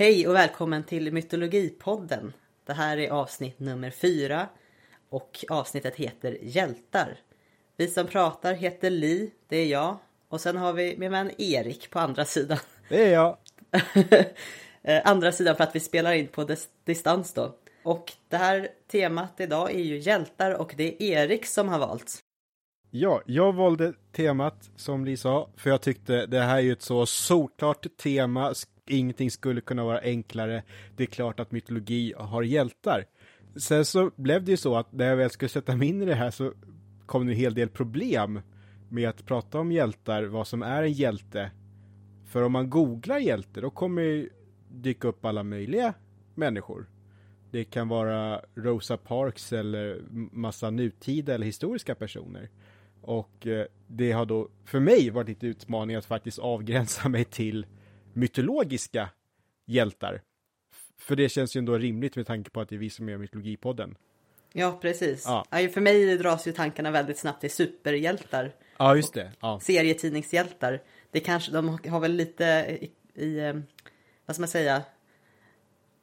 Hej och välkommen till Mytologipodden. Det här är avsnitt nummer fyra och avsnittet heter Hjältar. Vi som pratar heter Li, det är jag. Och sen har vi min vän Erik på andra sidan. Det är jag. Eh, andra sidan för att vi spelar in på dis- distans då. Och det här temat idag är ju hjältar och det är Erik som har valt. Ja, jag valde temat som Li sa, för jag tyckte det här är ju ett så solklart tema, ingenting skulle kunna vara enklare. Det är klart att mytologi har hjältar. Sen så blev det ju så att när jag väl skulle sätta mig in i det här så kom det en hel del problem med att prata om hjältar, vad som är en hjälte. För om man googlar hjälte, då kommer ju dyka upp alla möjliga människor. Det kan vara Rosa Parks eller massa nutida eller historiska personer. Och eh, det har då för mig varit lite utmaning att faktiskt avgränsa mig till mytologiska hjältar. För det känns ju ändå rimligt med tanke på att det är vi som gör mytologipodden. Ja, precis. Ja. Ja. för mig dras ju tankarna väldigt snabbt till superhjältar. Ja, just det. Ja. serietidningshjältar. Det kanske, de har väl lite i, i eh, vad ska man säga,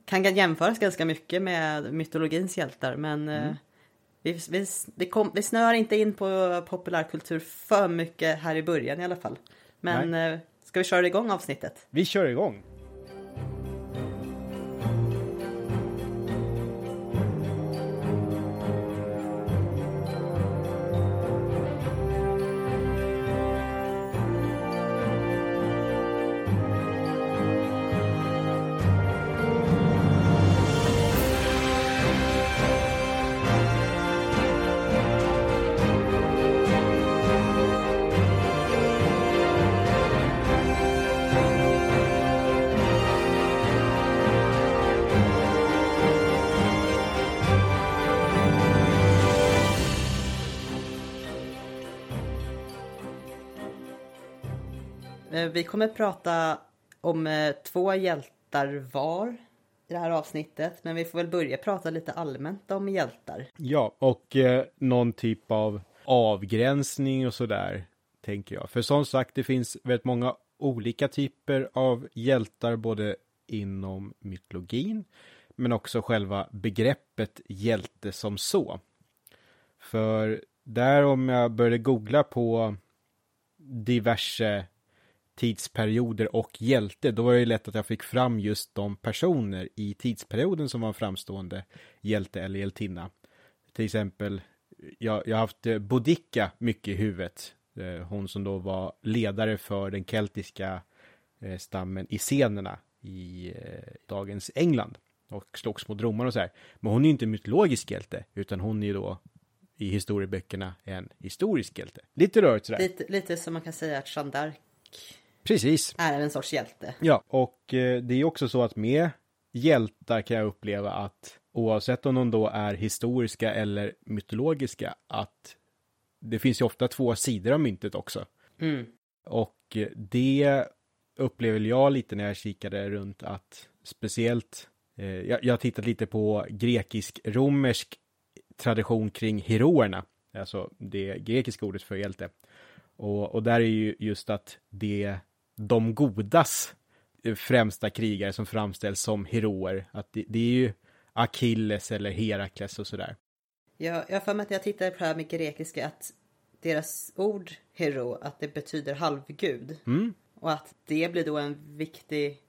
kan jämföras ganska mycket med mytologins hjältar. Men eh, vi, vi, vi, kom, vi snör inte in på populärkultur för mycket här i början i alla fall. Men eh, ska vi köra igång avsnittet? Vi kör igång. Eh, vi kommer prata om eh, två hjältar var i det här avsnittet. Men vi får väl börja prata lite allmänt om hjältar. Ja, och eh, någon typ av avgränsning och sådär, tänker jag. För som sagt, det finns väldigt många olika typer av hjältar, både inom mytologin, men också själva begreppet hjälte som så. För där om jag började googla på diverse tidsperioder och hjälte, då var det ju lätt att jag fick fram just de personer i tidsperioden som var en framstående hjälte eller hjältinna. Till exempel, jag, jag har haft eh, Bodicka mycket i huvudet. Eh, hon som då var ledare för den keltiska eh, stammen i scenerna i dagens England. Och slogs mot romarna och så här. Men hon är ju inte mytologisk hjälte, utan hon är ju då i historieböckerna en historisk hjälte. Lite rörigt sådär. Lite, lite som man kan säga att Jeanne d'Arc Precis. är en sorts hjälte. Ja, och eh, det är också så att med hjältar kan jag uppleva att oavsett om de då är historiska eller mytologiska, att det finns ju ofta två sidor av myntet också. Mm. Och eh, det upplever jag lite när jag kikade runt att speciellt, eh, jag, jag har tittat lite på grekisk-romersk tradition kring heroerna, alltså det grekiska ordet för hjälte. Och, och där är ju just att det de godas eh, främsta krigare som framställs som heroer, att det, det är ju Achilles eller Herakles och sådär. Jag, jag har för mig att jag tittade på det här med grekiska att deras ord hero, att det betyder halvgud. Mm. Och att det blir då en viktig,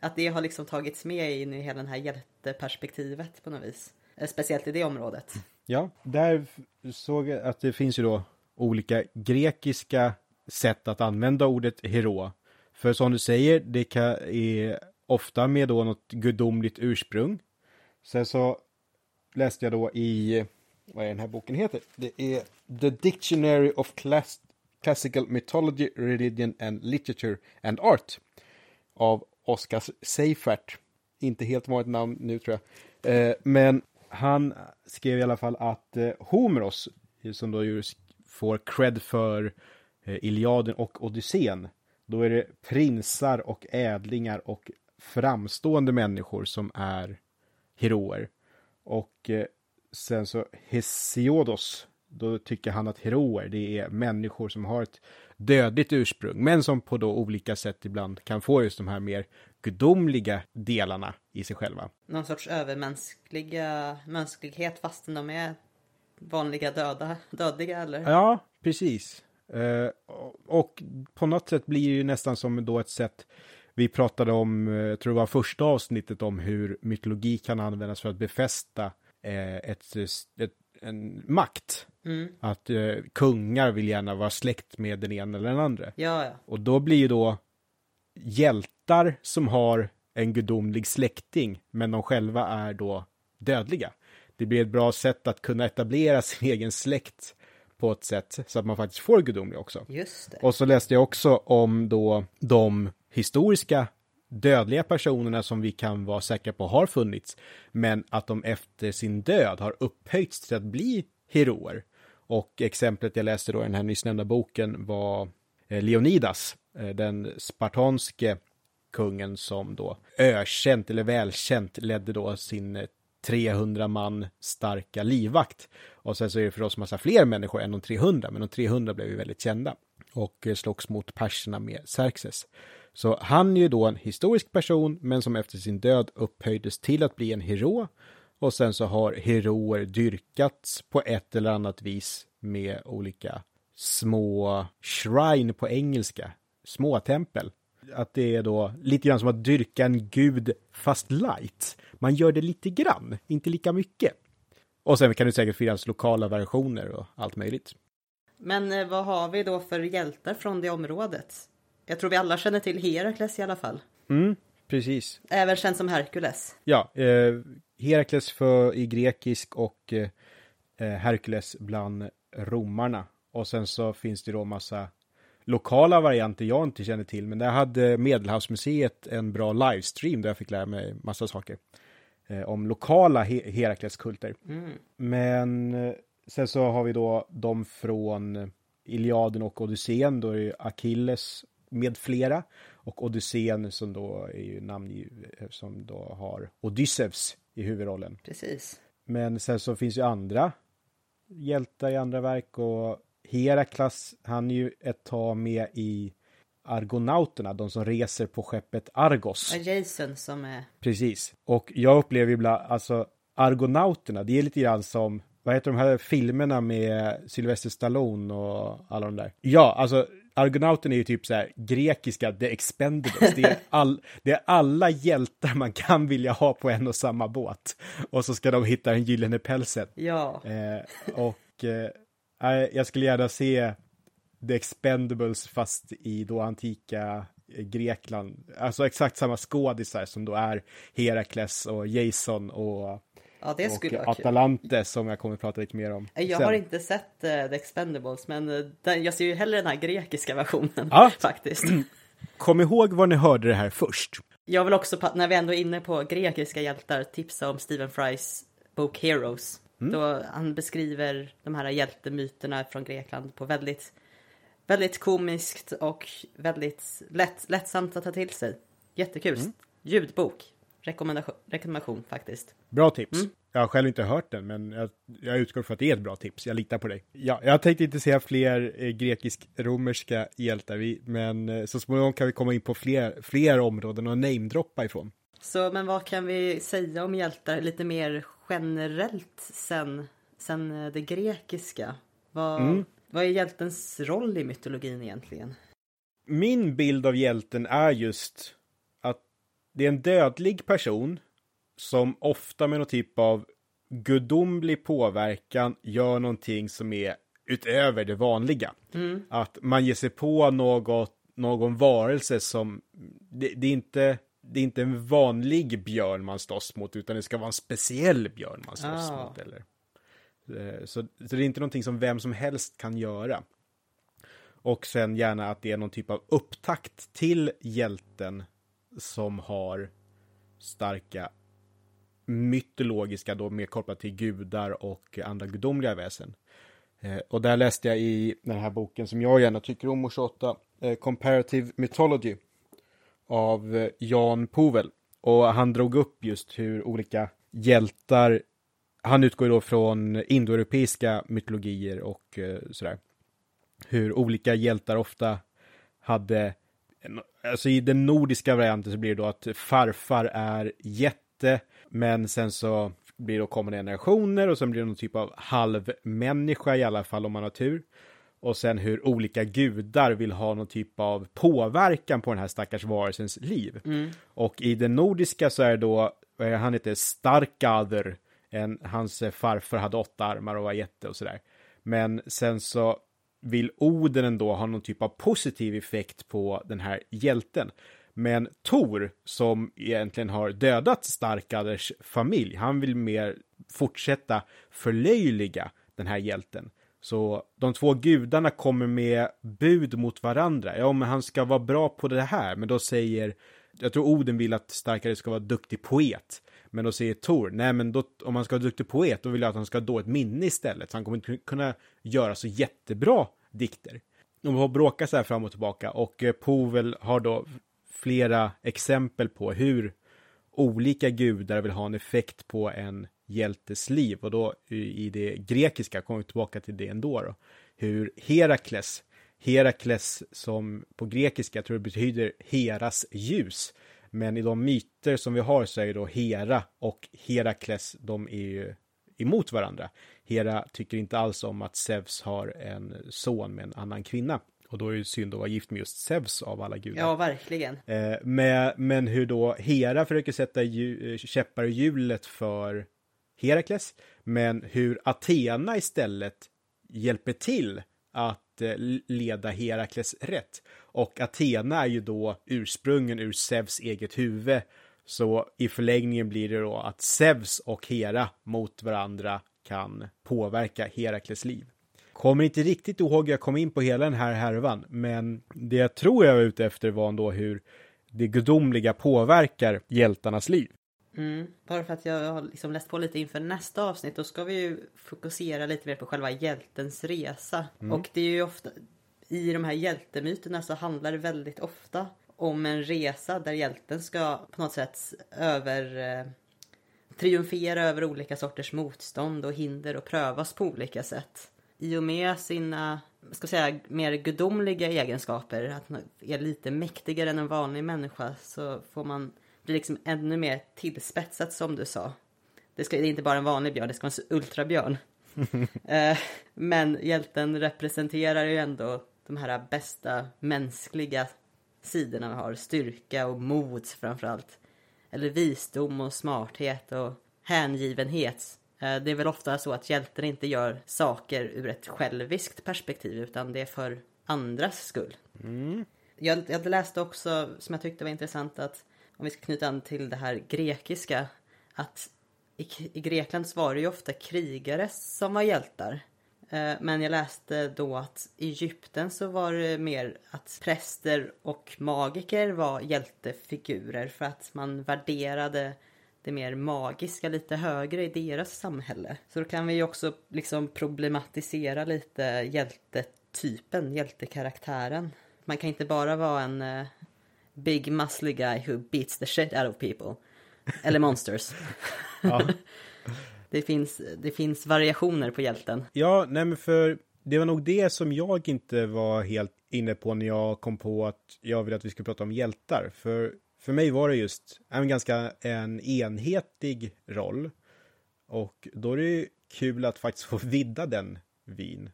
att det har liksom tagits med in i hela det här hjälteperspektivet på något vis. Eh, Speciellt i det området. Ja, där såg jag att det finns ju då olika grekiska sätt att använda ordet hero. För som du säger, det kan, är ofta med då något gudomligt ursprung. Sen så läste jag då i, vad är den här boken heter? Det är The Dictionary of Class, Classical Mythology, Religion and Literature and Art av Oskar Seifert. Inte helt vanligt namn nu tror jag. Eh, men han skrev i alla fall att eh, Homeros, som då får cred för eh, Iliaden och Odysseen, då är det prinsar och ädlingar och framstående människor som är heroer. Och eh, sen så Hesiodos, då tycker han att heroer, det är människor som har ett dödligt ursprung, men som på då olika sätt ibland kan få just de här mer gudomliga delarna i sig själva. Någon sorts övermänskliga mänsklighet fastän de är vanliga döda, dödliga eller? Ja, precis. Eh, och på något sätt blir det ju nästan som då ett sätt vi pratade om, eh, jag tror det var första avsnittet om hur mytologi kan användas för att befästa eh, ett, ett, en makt. Mm. Att eh, kungar vill gärna vara släkt med den ena eller den andra. Ja, ja. Och då blir ju då hjältar som har en gudomlig släkting, men de själva är då dödliga. Det blir ett bra sätt att kunna etablera sin egen släkt på ett sätt så att man faktiskt får gudomlig också. Just det. Och så läste jag också om då de historiska dödliga personerna som vi kan vara säkra på har funnits, men att de efter sin död har upphöjts till att bli heroer. Och exemplet jag läste då i den här nyss nämnda boken var eh, Leonidas, eh, den spartanske kungen som då ökänt eller välkänt ledde då sin eh, 300 man starka livvakt. Och sen så är det förstås massa fler människor än de 300, men de 300 blev ju väldigt kända och eh, slogs mot perserna med Xerxes. Så han är ju då en historisk person, men som efter sin död upphöjdes till att bli en hero. Och sen så har heroer dyrkats på ett eller annat vis med olika små shrine på engelska, små tempel. Att det är då lite grann som att dyrka en gud fast light. Man gör det lite grann, inte lika mycket. Och sen kan det säkert finnas lokala versioner och allt möjligt. Men eh, vad har vi då för hjältar från det området? Jag tror vi alla känner till Herakles i alla fall. Mm, precis. Även känd som Herkules. Ja, eh, Herakles för, i grekisk och eh, Herkules bland romarna. Och sen så finns det då massa lokala varianter jag inte känner till. Men där hade Medelhavsmuseet en bra livestream där jag fick lära mig massa saker. Eh, om lokala He Herakles-kulter. Mm. Men eh, sen så har vi då de från Iliaden och Odysseen. Då är det Achilles med flera. Och Odysseen som då är ju namn som då har Odysseus i huvudrollen. Precis. Men sen så finns ju andra hjältar i andra verk och Heraklas, han är ju ett tag med i Argonauterna, de som reser på skeppet Argos. Jason som är... Precis. Och jag upplever ibland, alltså Argonauterna, det är lite grann som, vad heter de här filmerna med Sylvester Stallone och alla de där? Ja, alltså Argonauten är ju typ så här grekiska The Expendables. Det är, all, det är alla hjältar man kan vilja ha på en och samma båt. Och så ska de hitta den gyllene pälsen. Ja. Eh, och eh, jag skulle gärna se The Expendables fast i då antika Grekland. Alltså exakt samma skådisar som då är Herakles och Jason och, ja, och vara kul. Atalante som jag kommer att prata lite mer om. Jag sen. har inte sett uh, The Expendables men den, jag ser ju hellre den här grekiska versionen Ja. faktiskt. Kom ihåg var ni hörde det här först. Jag vill också, när vi ändå är inne på grekiska hjältar, tipsa om Stephen Frys bok Heroes. Då han beskriver de här hjältemyterna från Grekland på väldigt, väldigt komiskt och väldigt lätt, lättsamt att ta till sig. Jättekul. Ljudbok. Rekommendation, rekommendation faktiskt. Bra tips. Jag har själv inte hört den, men jag, jag utgår från att det är ett bra tips. Jag litar på dig. Ja, jag tänkte inte säga fler eh, grekisk-romerska hjältar, vi, men eh, så småningom kan vi komma in på fler, fler områden och namedroppa ifrån. Så, men vad kan vi säga om hjältar lite mer generellt sen, sen eh, det grekiska? Vad, vad är hjältens roll i mytologin egentligen? Min bild av hjälten är just att det är en dödlig person som ofta med någon typ av gudomlig påverkan gör någonting som är utöver det vanliga. Att man ger sig på något, någon varelse som, det, det, är inte, det är inte en vanlig björn man slåss mot, utan det ska vara en speciell björn man slåss Ah. mot. Eller. Eh, så, så det är inte någonting som vem som helst kan göra. Och sen gärna att det är någon typ av upptakt till hjälten som har starka mytologiska, då mer kopplat till gudar och andra gudomliga väsen. Eh, och där läste jag i den här boken som jag gärna tycker om, Oshota, eh, Comparative Mythology av eh, Jan Povel. Och han drog upp just hur olika hjältar, han utgår då från indoeuropeiska mytologier och eh, sådär hur olika hjältar ofta hade alltså i den nordiska varianten så blir det då att farfar är jätte, men sen så blir det då kommande generationer och sen blir det någon typ av halvmänniska i alla fall om man har tur. Och sen hur olika gudar vill ha någon typ av påverkan på den här stackars varelsens liv. Mm. Och i den nordiska så är det då, han heter Starkader, en, hans eh, farfar hade åtta armar och var jätte och sådär. Men sen så vill Oden ändå ha någon typ av positiv effekt på den här hjälten. Men Tor, som egentligen har dödat Starkaders familj, han vill mer fortsätta förlöjliga den här hjälten. Så de två gudarna kommer med bud mot varandra. Ja, men han ska vara bra på det här, men då säger jag tror Oden vill att Starkare ska vara duktig poet. Men då säger Tor, nej men då, om han ska vara duktig poet, då vill jag att han ska ha dåligt minne istället. Så han kommer inte kunna göra så jättebra dikter. De har bråkat så här fram och tillbaka och eh, Povel har då flera exempel på hur olika gudar vill ha en effekt på en hjältes liv och då i det grekiska kommer vi tillbaka till det ändå då. Hur Herakles, Herakles som på grekiska tror jag betyder Heras ljus. Men i de myter som vi har så är ju då Hera och Herakles, de är ju emot varandra. Hera tycker inte alls om att Zeus har en son med en annan kvinna. Och då är det synd att vara gift med just Zeus av alla gudar. Ja, verkligen. Eh, med, men hur då Hera försöker sätta ju, eh, käppar i hjulet för Herakles. Men hur Athena istället hjälper till att eh, leda Herakles rätt. Och Athena är ju då ursprungen ur Zeus eget huvud. Så i förlängningen blir det då att Zeus och Hera mot varandra kan påverka Herakles liv. Kommer inte riktigt ihåg jag kom in på hela den här härvan, men det jag tror jag var ute efter var ändå hur det gudomliga påverkar hjältarnas liv. Mm. Bara för att jag har liksom läst på lite inför nästa avsnitt, då ska vi ju fokusera lite mer på själva hjältens resa. Mm. Och det är ju ofta, i de här hjältemyterna så handlar det väldigt ofta om en resa där hjälten ska på något sätt över eh, triumfera över olika sorters motstånd och hinder och prövas på olika sätt. I och med sina, ska säga, mer gudomliga egenskaper, att man är lite mäktigare än en vanlig människa, så får man bli liksom ännu mer tillspetsat som du sa. Det, ska, det är inte bara en vanlig björn, det ska vara en ultrabjörn. eh, men hjälten representerar ju ändå de här bästa mänskliga sidorna vi har. Styrka och mod framförallt. Eller visdom och smarthet och hängivenhet. Eh, det är väl ofta så att hjälten inte gör saker ur ett själviskt perspektiv utan det är för andras skull. Mm. Jag, jag läste också, som jag tyckte var intressant, att om vi ska knyta an till det här grekiska, att i, i Grekland var det ju ofta krigare som var hjältar. Eh, men jag läste då att i Egypten så var det mer att präster och magiker var hjältefigurer för att man värderade det mer magiska lite högre i deras samhälle. Så då kan vi ju också liksom problematisera lite hjältetypen, hjältekaraktären. Man kan inte bara vara en uh, big muscly guy who beats the shit out of people. Eller monsters. det, finns, det finns variationer på hjälten. Ja, nej men för det var nog det som jag inte var helt inne på när jag kom på att jag vill att vi ska prata om hjältar. För för mig var det just en ganska en enhetlig roll. Och då är det kul att faktiskt få vidda den vin.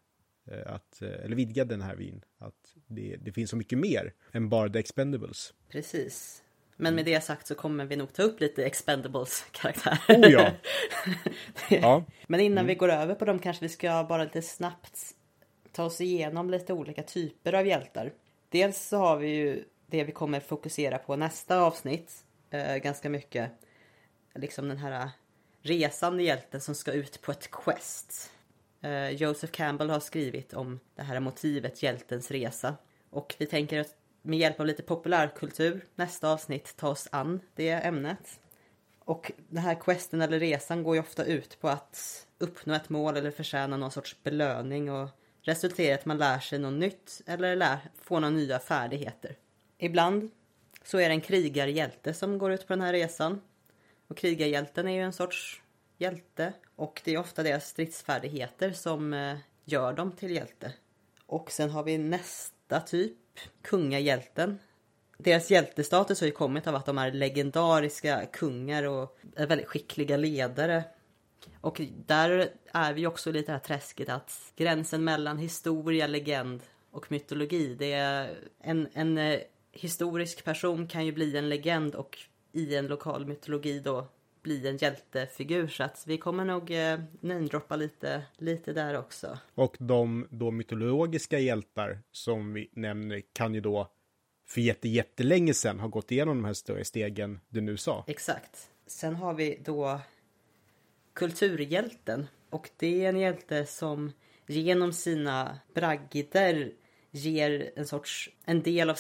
Eh, att, eh, eller vidga den här vin. Att det, det finns så mycket mer än bara The Expendables. Precis. Men med det sagt så kommer vi nog ta upp lite Expendables karaktärer. Oh ja! ja. Men innan mm. vi går över på dem kanske vi ska bara lite snabbt ta oss igenom lite olika typer av hjältar. Dels så har vi ju det vi kommer fokusera på nästa avsnitt eh, ganska mycket. Liksom den här resande hjälten som ska ut på ett quest. Eh, Joseph Campbell har skrivit om det här motivet hjältens resa. Och vi tänker att med hjälp av lite populärkultur nästa avsnitt ta oss an det ämnet. Och den här questen eller resan går ju ofta ut på att uppnå ett mål eller förtjäna någon sorts belöning och resultera i att man lär sig något nytt eller lär, får några nya färdigheter. Ibland så är det en krigarhjälte som går ut på den här resan. Och krigarhjälten är ju en sorts hjälte och det är ofta deras stridsfärdigheter som eh, gör dem till hjälte. Och sen har vi nästa typ, kungahjälten. deras hjältestatus har ju kommit av att de är legendariska kungar och är väldigt skickliga ledare. Och där är vi också lite här träsket att gränsen mellan historia, legend och mytologi, det är en, en eh, historisk person kan ju bli en legend och i en lokal mytologi då bli en hjältefigur. Så att vi kommer nog eh, namedroppa lite, lite där också. Och de då mytologiska hjältar som vi nämner kan ju då för jätte, jättelänge sedan ha gått igenom de här större stegen du nu sa. Exakt. Sen har vi då kulturhjälten. Och det är en hjälte som genom sina bragder ger en sorts, en del av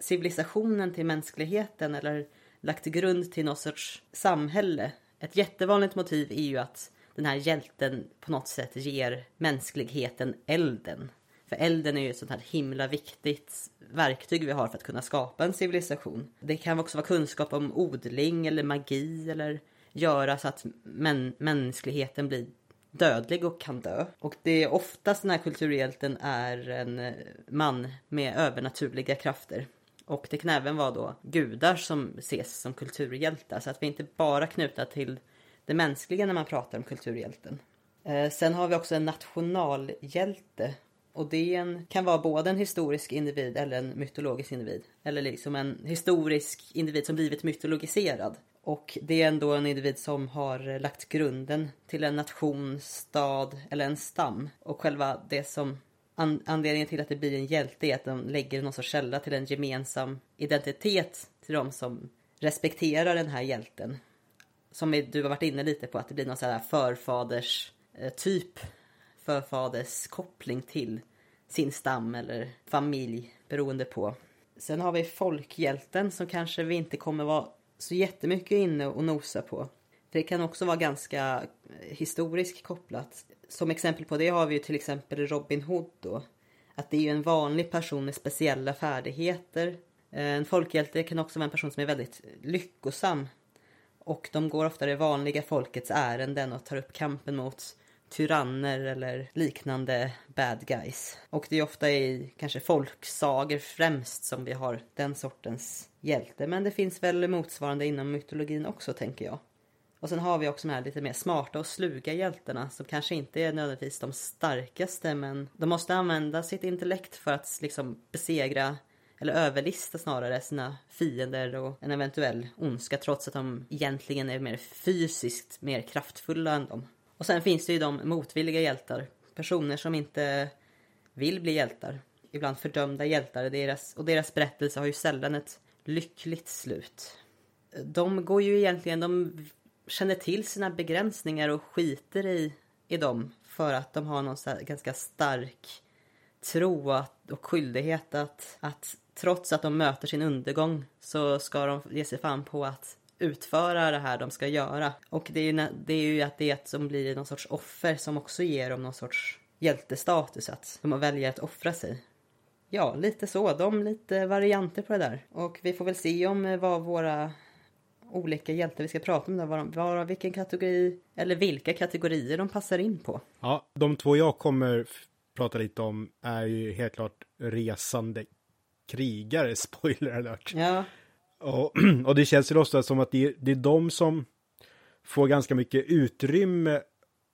civilisationen till mänskligheten eller lagt grund till något sorts samhälle. Ett jättevanligt motiv är ju att den här hjälten på något sätt ger mänskligheten elden. För elden är ju ett sånt här himla viktigt verktyg vi har för att kunna skapa en civilisation. Det kan också vara kunskap om odling eller magi eller göra så att män mänskligheten blir dödlig och kan dö. Och det är oftast den här kulturhjälten är en man med övernaturliga krafter. Och det kan även vara då gudar som ses som kulturhjältar. Så att vi inte bara knutna till det mänskliga när man pratar om kulturhjälten. Eh, sen har vi också en nationalhjälte. Och det en, kan vara både en historisk individ eller en mytologisk individ. Eller liksom en historisk individ som blivit mytologiserad. Och det är ändå en individ som har lagt grunden till en nation, stad eller en stam. Och själva det som an anledningen till att det blir en hjälte är att de lägger någon sorts källa till en gemensam identitet till de som respekterar den här hjälten. Som du har varit inne lite på, att det blir någon sån här förfaders eh, typ förfaders koppling till sin stam eller familj beroende på. Sen har vi folkhjälten som kanske vi inte kommer vara så jättemycket inne och nosa på. För det kan också vara ganska eh, historiskt kopplat. Som exempel på det har vi ju till exempel Robin Hood då. Att det är ju en vanlig person med speciella färdigheter. Eh, en folkhjälte kan också vara en person som är väldigt lyckosam. Och de går ofta det vanliga folkets ärenden och tar upp kampen mot tyranner eller liknande bad guys. Och det är ofta i kanske folksager främst som vi har den sortens hjälte. Men det finns väl motsvarande inom mytologin också tänker jag. Och sen har vi också de här lite mer smarta och sluga hjältarna som kanske inte är nödvändigtvis de starkaste men de måste använda sitt intellekt för att liksom besegra eller överlista snarare sina fiender och en eventuell ondska trots att de egentligen är mer fysiskt mer kraftfulla än dem. Och sen finns det ju de motvilliga hjältar. Personer som inte vill bli hjältar. Ibland fördömda hjältar. Deras, och deras berättelse har ju sällan ett lyckligt slut. De går ju egentligen, de känner till sina begränsningar och skiter i, i dem. För att de har någon så ganska stark tro att, och skyldighet att, att trots att de möter sin undergång så ska de ge sig fan på att utföra det här de ska göra. Och det är ju, det är ju att det som blir någon sorts offer som också ger dem någon sorts hjältestatus. Att de väljer att offra sig. Ja, lite så. De lite varianter på det där. Och vi får väl se om eh, vad våra olika hjältar vi ska prata om. Var, var, vilken kategori eller vilka kategorier de passar in på. Ja, de två jag kommer prata lite om är ju helt klart resande krigare, spoiler alert. Ja. Och, och det känns ju ofta som att det, det är de som får ganska mycket utrymme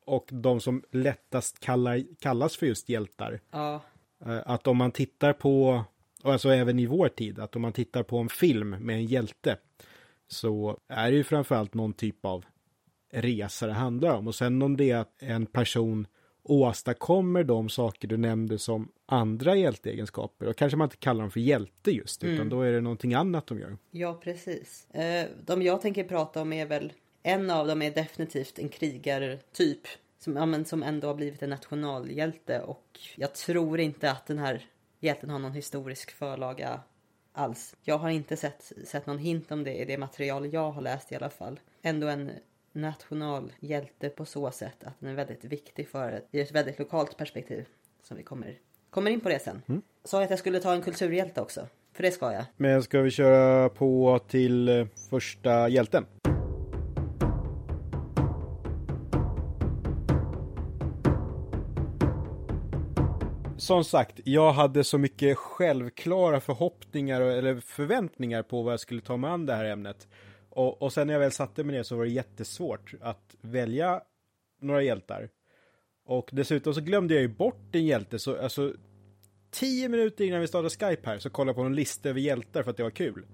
och de som lättast kallar, kallas för just hjältar. Ja. Eh, att om man tittar på, alltså även i vår tid, att om man tittar på en film med en hjälte så är det ju framförallt någon typ av resa det handlar om. Och sen om det är att en person åstadkommer de saker du nämnde som andra hjälteegenskaper. Och kanske man inte kallar dem för hjälte just, utan mm. då är det någonting annat de gör. Ja, precis. Eh, de jag tänker prata om är väl, en av dem är definitivt en krigartyp. Som, ja, men som ändå har blivit en nationalhjälte och jag tror inte att den här hjälten har någon historisk förlaga alls. Jag har inte sett, sett någon hint om det i det material jag har läst i alla fall. Ändå en nationalhjälte på så sätt att den är väldigt viktig för i ett väldigt lokalt perspektiv. Som vi kommer, kommer in på det sen. Mm. Sa jag att jag skulle ta en kulturhjälte också? För det ska jag. Men ska vi köra på till eh, första hjälten? Som sagt, jag hade så mycket självklara förhoppningar eller förväntningar på vad jag skulle ta mig an det här ämnet. Och, och sen när jag väl satte mig ner så var det jättesvårt att välja några hjältar. Och dessutom så glömde jag ju bort en hjälte, så alltså tio minuter innan vi startade Skype här så kollade jag på en lista över hjältar för att det var kul.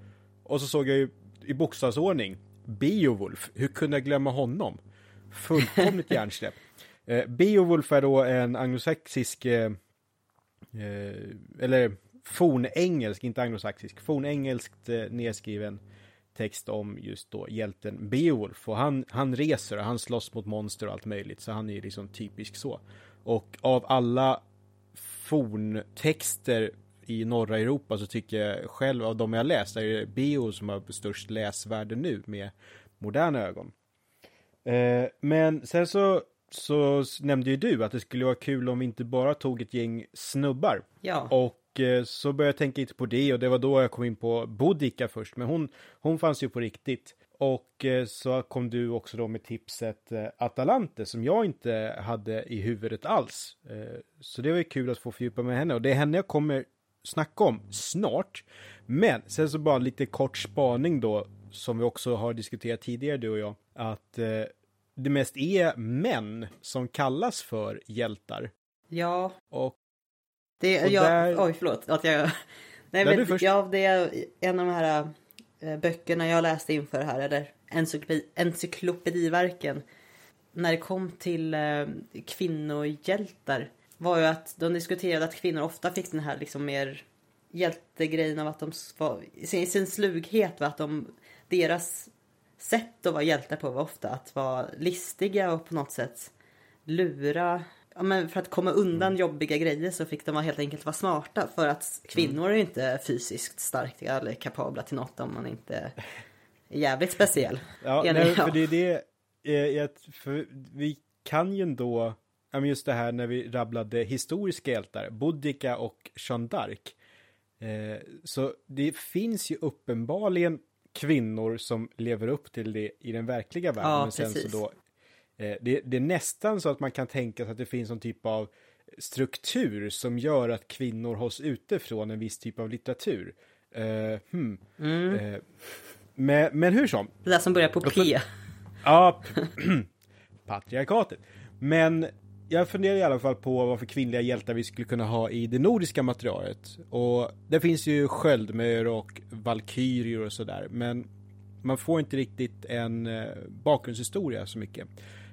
Och så såg jag ju i bokstavsordning Beowulf. Hur kunde jag glömma honom? Fullkomligt hjärnsläpp. Eh, Beowulf är då en anglosaxisk, eh, Eh, eller fornengelsk, inte anglosaxisk, fornengelskt eh, nedskriven text om just då hjälten Beowulf. Och han, han reser och han slåss mot monster och allt möjligt, så han är liksom typisk så. Och av alla forntexter i norra Europa så tycker jag själv av de jag läst är det Beowulf som har störst läsvärde nu med moderna ögon. Eh, men sen så, så nämnde ju du att det skulle vara kul om vi inte bara tog ett gäng snubbar. Ja. Och eh, så började jag tänka lite på det och det var då jag kom in på Boudica först. Men hon, hon fanns ju på riktigt. Och eh, så kom du också då med tipset eh, Atalante som jag inte hade i huvudet alls. Så det var ju kul att få fördjupa med henne och det är henne jag kommer snacka om snart. Men sen så bara lite kort spaning då som vi också har diskuterat tidigare du och jag. Att det mest är män som kallas för hjältar. Ja. Och, det, och jag, där- Oj, förlåt. Att jag, nej, Där men, först. ja, det är en av de här eh, böckerna jag läste inför här, eller encyklopedi, encyklopediverken. När det kom till eh, kvinnohjältar var ju att de diskuterade att kvinnor ofta fick den här liksom mer hjältegrejen av att de var, i sin, sin slughet var att de, deras sätt att vara hjältar på var ofta att vara listiga och på något sätt lura. Ja, men för att komma undan jobbiga grejer så fick de helt enkelt vara smarta för att kvinnor är ju inte fysiskt starka eller kapabla till något om man inte är jävligt speciell. Ja, nej, för det är det, eh, jag- för vi kan ju ändå, ja, men just det här när vi rabblade historiska hjältar, Boudica och Jeanne d'Arc. Eh, så det finns ju uppenbarligen kvinnor som lever upp till det i den verkliga världen. Ja, men sen precis. så då, eh, det, det är nästan så att man kan tänka sig att det finns någon typ av struktur som gör att kvinnor hålls ute från en viss typ av litteratur. Eh, hmm. Mm. eh, men, men hur som, Det där som börjar på P. Ja, patriarkatet. Men jag funderar i alla fall på vad för kvinnliga hjältar vi skulle kunna ha i det nordiska materialet. Och det finns ju sköldmör och valkyrior och sådär. Men man får inte riktigt en eh, bakgrundshistoria så mycket.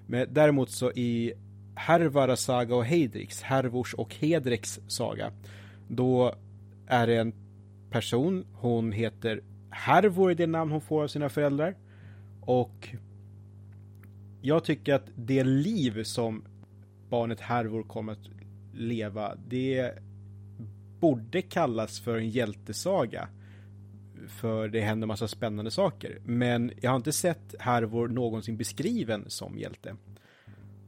Men däremot så i Hervara saga och Heidriks, Hervors och Hedreks saga. Då är det en person, hon heter Hervor i det namn hon får av sina föräldrar. Och jag tycker att det liv som barnet Hervor kommer att leva, det borde kallas för en hjältesaga. För det händer massa spännande saker. Men jag har inte sett Hervor någonsin beskriven som hjälte.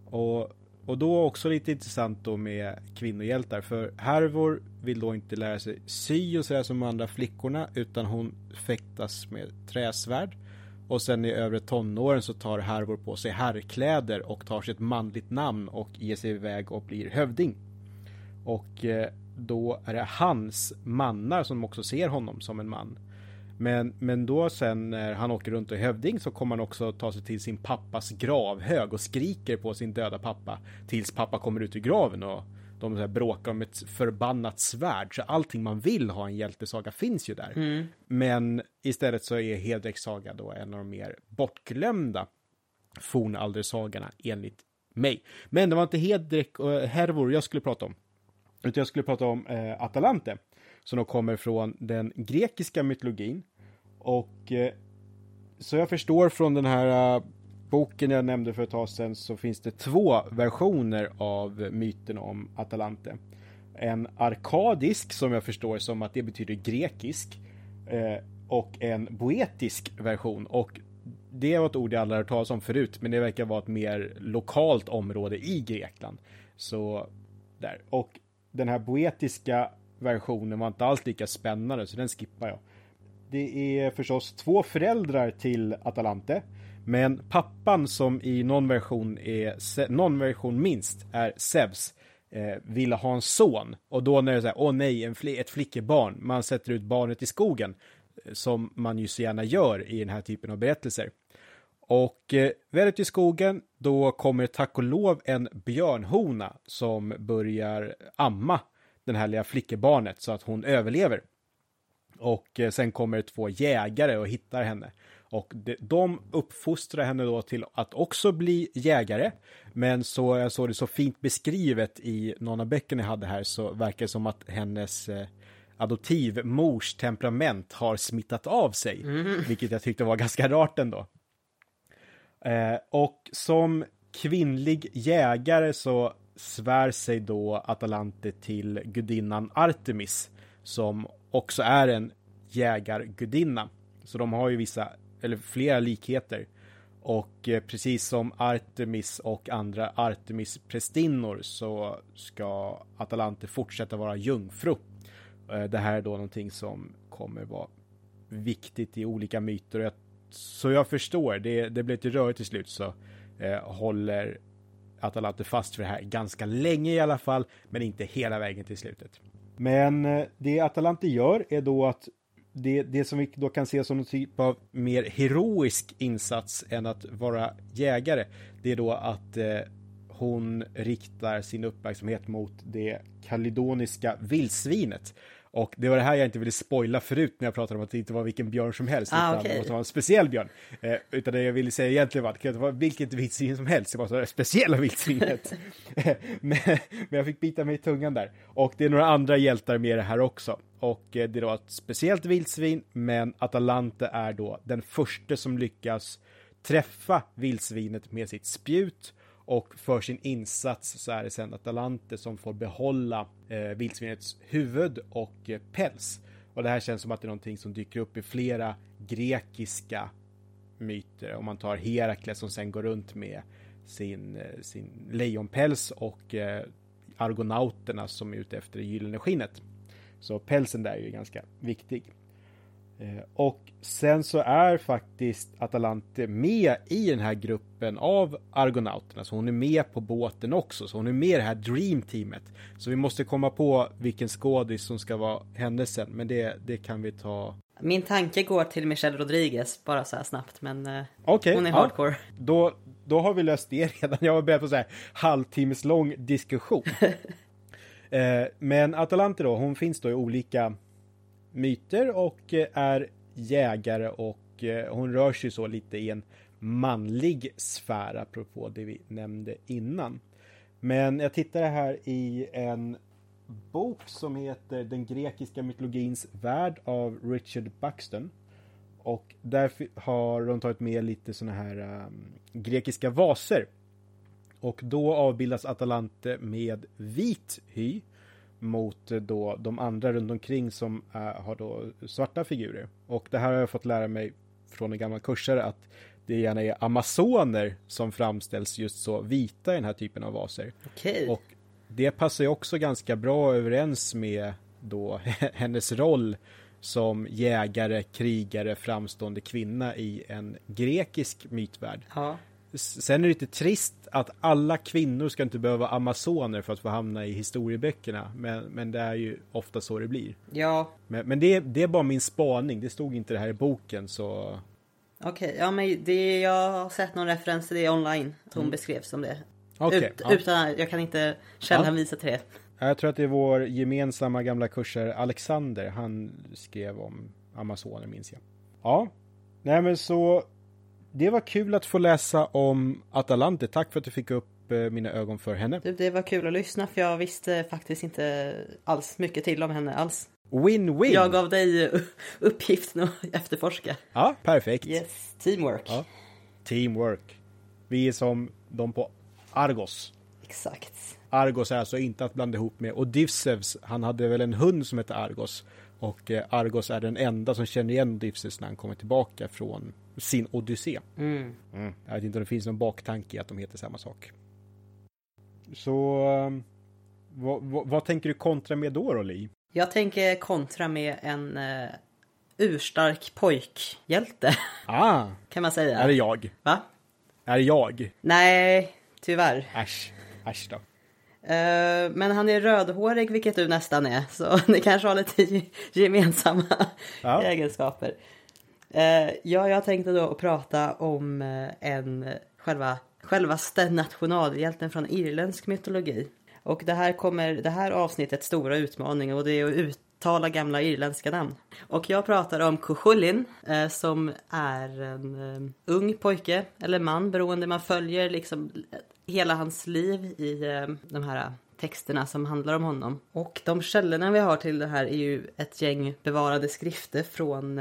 Och, och då också lite intressant då med kvinnohjältar. För Hervor vill då inte lära sig sy och sådär som de andra flickorna. Utan hon fäktas med träsvärd. Och sen i övre tonåren så tar Hervor på sig herrkläder och tar sig ett manligt namn och ger sig iväg och blir hövding. Och eh, då är det hans mannar som också ser honom som en man. Men, men då sen när han åker runt och är hövding så kommer han också ta sig till sin pappas gravhög och skriker på sin döda pappa tills pappa kommer ut ur graven och de så här bråkar om ett förbannat svärd. Så allting man vill ha en hjältesaga finns ju där. Men istället så är Hedreks saga då en av de mer bortglömda fornaldersagorna enligt mig. Men det var inte Hedrek och Hervor jag skulle prata om. Utan jag skulle prata om eh, Atalante. Som då kommer från den grekiska mytologin. Och eh, så jag förstår från den här eh, boken jag nämnde för ett tag sedan så finns det två versioner av myten om Atalante. En arkadisk som jag förstår som att det betyder grekisk. Eh, och en boetisk version. Och det var ett ord jag aldrig hört talas om förut, men det verkar vara ett mer lokalt område i Grekland. Så där. Och den här boetiska versionen var inte alls lika spännande, så den skippar jag. Det är förstås två föräldrar till Atalante. Men pappan som i någon version är, någon version minst, är Zeus. eh, ville ha en son. Och då när det är så här, åh nej, en fl ett flickebarn, man sätter ut barnet i skogen. Eh, som man ju så gärna gör i den här typen av berättelser. Och eh, väl ute i skogen, då kommer tack och lov en björnhona som börjar amma den här lilla flickebarnet så att hon överlever. Och eh, sen kommer två jägare och hittar henne. Och de, de uppfostrar henne då till att också bli jägare. Men så jag såg det så fint beskrivet i någon av böckerna jag hade här så verkar det som att hennes eh, adoptivmors temperament har smittat av sig. Vilket jag tyckte var ganska rart ändå. Eh, och som kvinnlig jägare så svär sig då Atalante till gudinnan Artemis som också är en jägargudinna. Så de har ju vissa, eller flera likheter. Och eh, precis som Artemis och andra Artemis-prästinnor så ska Atalante fortsätta vara jungfru. Eh, det här är då någonting som kommer vara viktigt i olika myter. Jag, så jag förstår, det, det blir lite rörigt till slut så eh, håller Atalante fast för det här ganska länge i alla fall, men inte hela vägen till slutet. Men eh, det Atalante gör är då att det, det som vi då kan se som någon typ av mer heroisk insats än att vara jägare, det är då att eh, hon riktar sin uppmärksamhet mot det kalidoniska vildsvinet. Och det var det här jag inte ville spoila förut när jag pratade om att det inte var vilken björn som helst, Ah, utan okej. det måste vara en speciell björn. Eh, utan det jag ville säga egentligen var att det kan inte vara vilket vildsvin som helst, det måste vara det speciella vildsvinet. men, men jag fick bita mig i tungan där. Och det är några andra hjältar med det här också. Och eh, det är då ett speciellt vildsvin, men Atalante är då den första som lyckas träffa vildsvinet med sitt spjut och för sin insats så är det sen Atalante som får behålla eh, vildsvinets huvud och eh, päls. Och det här känns som att det är någonting som dyker upp i flera grekiska myter. Om man tar Herakles som sen går runt med sin, eh, sin lejonpäls och eh, argonauterna som är ute efter det gyllene skinnet. Så pälsen där är ju ganska viktig. Eh, Och sen så är faktiskt Atalante med i den här gruppen av Argonauterna. Så hon är med på båten också. Så hon är med i det här Dream Teamet. Så vi måste komma på vilken skådis som ska vara händelsen. Men det, det kan vi ta. Min tanke går till Michelle Rodriguez, bara så här snabbt, men eh, Okej. hon är ja. hardcore. Då, då har vi löst det redan. Jag var beredd på så här halvtimmes lång diskussion. eh, men Atalante då, hon finns då i olika myter och eh, är jägare och eh, hon rör sig så lite i en manlig sfär apropå det vi nämnde innan. Men jag tittade här i en bok som heter Den grekiska mytologins värld av Richard Buxton. Och där har de tagit med lite sådana här um, grekiska vaser. Och då avbildas Atalante med vit hy mot eh, då de andra runt omkring som eh, har då svarta figurer. Och det här har jag fått lära mig från en gammal kursare att det gärna är amazoner som framställs just så vita i den här typen av vaser. Okej. Och det passar ju också ganska bra överens med då hennes roll som jägare, krigare, framstående kvinna i en grekisk mytvärld. Ja. Sen är det lite trist att alla kvinnor ska inte behöva amazoner för att få hamna i historieböckerna. Men, men det är ju ofta så det blir. Ja, Men, men det, det är bara min spaning. Det stod inte det här i boken så... okej. Ja, men det, jag har sett någon referens till det online. Att hon beskrevs som det. Mm. Okej, Ut, ja. Utan, jag kan inte källhänvisa till det. Jag tror att det är vår gemensamma gamla kursare Alexander. Han skrev om Amazoner minns jag. Ja, nej men så det var kul att få läsa om Atalante. Tack för att du fick upp eh, mina ögon för henne. Det var kul att lyssna för jag visste faktiskt inte alls mycket till om henne alls. Win-win! Jag gav dig uppgiften att efterforska. Ja, perfekt. Yes, teamwork. Ja. Teamwork. Vi är som de på Argos. Exakt. Argos är alltså inte att blanda ihop med Odysseus. Han hade väl en hund som hette Argos. Och eh, Argos är den enda som känner igen Odysseus när han kommer tillbaka från sin odyssé. Mm. Mm. Jag vet inte om det finns någon baktanke i att de heter samma sak. Så um, vad, vad, vad tänker du kontra med då, då Li? Jag tänker kontra med en uh, urstark pojkhjälte. Ah, kan man säga. är det jag? Va? Är det jag? Nej, tyvärr. Äsch, äsch då. Eh, men han är rödhårig, vilket du nästan är, så ni kanske har lite gemensamma ja. egenskaper. Eh, ja, jag tänkte då prata om eh, en själva, självaste nationalhjälten från irländsk mytologi. Och det här kommer, det här avsnittets stora utmaning och det är att uttala gamla irländska namn. Och jag pratar om Cuchulainn eh, som är en eh, ung pojke eller man beroende man följer liksom eh, hela hans liv i eh, de här texterna som handlar om honom. Och de källorna vi har till det här är ju ett gäng bevarade skrifter från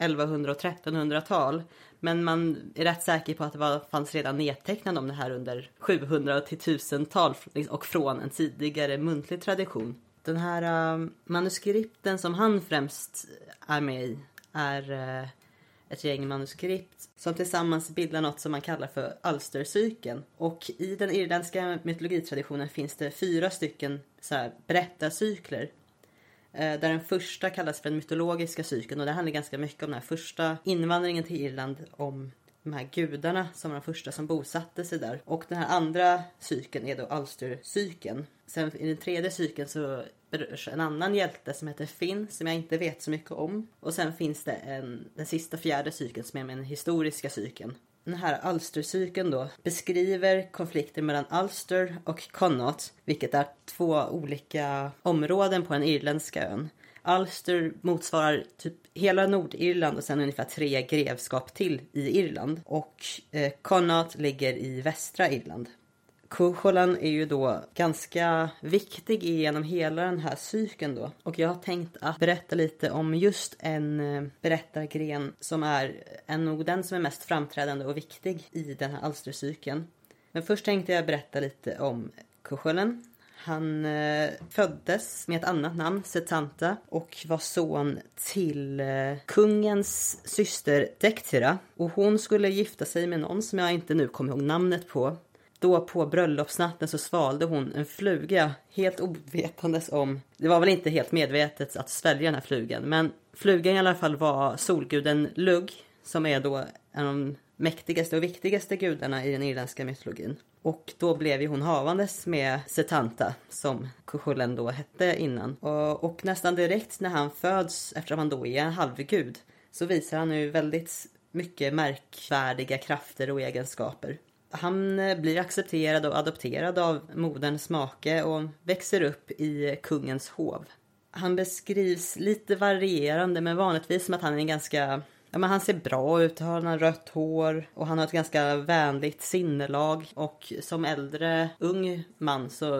1100 och 1300-tal. Men man är rätt säker på att det var, fanns redan nedtecknat om det här under 700 till 1000-tal liksom, och från en tidigare muntlig tradition. Den här uh, manuskripten som han främst är med i är uh, ett gäng manuskript som tillsammans bildar något som man kallar för alstercykeln. Och i den irländska mytologitraditionen finns det fyra stycken så här, berättarcykler Eh, där den första kallas för den mytologiska cykeln och det handlar ganska mycket om den här första invandringen till Irland om de här gudarna som var de första som bosatte sig där. Och den här andra cykeln är då Alstercykeln. Sen i den tredje cykeln så berörs en annan hjälte som heter Finn som jag inte vet så mycket om. Och sen finns det en, den sista fjärde cykeln som är med den historiska cykeln den här Alstercykeln då beskriver konflikten mellan Ulster och Connaught, vilket är två olika områden på den irländska ön. Ulster motsvarar typ hela Nordirland och sen ungefär tre grevskap till i Irland. Och eh, Connaught ligger i västra Irland. Kucholan är ju då ganska viktig genom hela den här cykeln då. Och jag har tänkt att berätta lite om just en eh, berättargren som är eh, en nog den som är mest framträdande och viktig i den här alstercykeln. Men först tänkte jag berätta lite om Kucholan. Han eh, föddes med ett annat namn, Setanta, och var son till eh, kungens syster Dektira. Och hon skulle gifta sig med någon som jag inte nu kommer ihåg namnet på. Då på bröllopsnatten så svalde hon en fluga helt ovetandes om, det var väl inte helt medvetet att svälja den här flugan, men flugan i alla fall var solguden Lugg som är då en av de mäktigaste och viktigaste gudarna i den irländska mytologin. Och då blev ju hon havandes med Setanta som Cuchulainn då hette innan. Och, och, nästan direkt när han föds, eftersom han då är en halvgud, så visar han ju väldigt mycket märkvärdiga krafter och egenskaper. Han eh, blir accepterad och adopterad av moderns make och växer upp i kungens hov. Han beskrivs lite varierande men vanligtvis som att han är en ganska Ja, men han ser bra ut, han har rött hår och han har ett ganska vänligt sinnelag. Och som äldre ung man så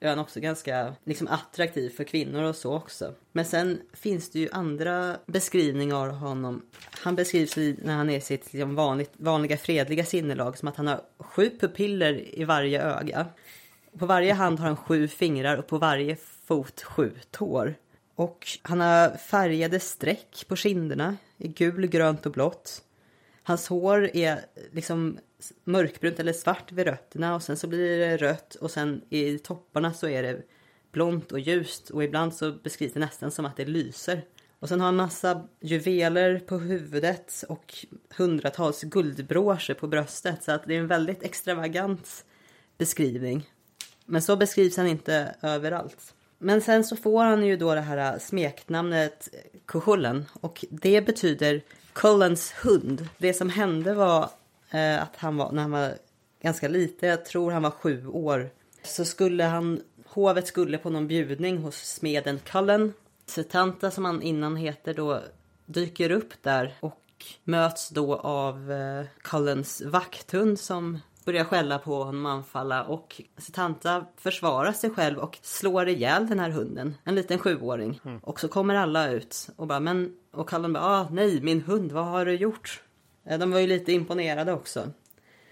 är han också ganska liksom, attraktiv för kvinnor och så också. Men sen finns det ju andra beskrivningar av honom. Han beskrivs när han är sitt liksom, vanligt, vanliga fredliga sinnelag som att han har sju pupiller i varje öga. På varje hand har han sju fingrar och på varje fot sju tår. Och han har färgade streck på kinderna i gul, grönt och blått. Hans hår är liksom mörkbrunt eller svart vid rötterna och sen så blir det rött och sen i topparna så är det blont och ljust och ibland så beskrivs det nästan som att det lyser. Och sen har han massa juveler på huvudet och hundratals guldbroscher på bröstet så att det är en väldigt extravagant beskrivning. Men så beskrivs han inte överallt. Men sen så får han ju då det här äh, smeknamnet Kuhullen och det betyder Cullens hund. Det som hände var eh, att han var, när han var ganska liten, jag tror han var sju år, så skulle han, hovet skulle på någon bjudning hos smeden Cullen. Setanta som han innan heter då dyker upp där och möts då av eh, Cullens vakthund som börjar skälla på honom och anfalla och Setanta försvarar sig själv och slår ihjäl den här hunden, en liten sjuåring. Mm. Och så kommer alla ut och bara men och Kallen bara ah, nej min hund vad har du gjort? Eh, de var ju lite imponerade också.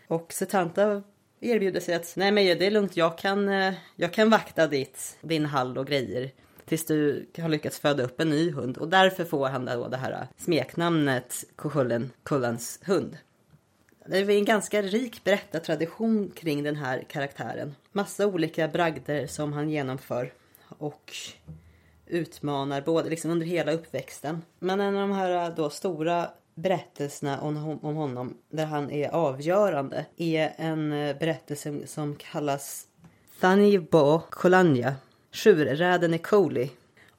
Och Setanta erbjuder sig att nej men det är lugnt jag kan, eh, jag kan vakta ditt, din hall och grejer tills du har lyckats föda upp en ny hund och därför får han då det här smeknamnet Kullans hund. Det är en ganska rik berättartradition kring den här karaktären. Massa olika bragder som han genomför och utmanar både liksom under hela uppväxten. Men en av de här äh, då stora berättelserna om, honom där han är avgörande är en äh, berättelse som kallas Thanibo Kolanja, tjurräden i Koli.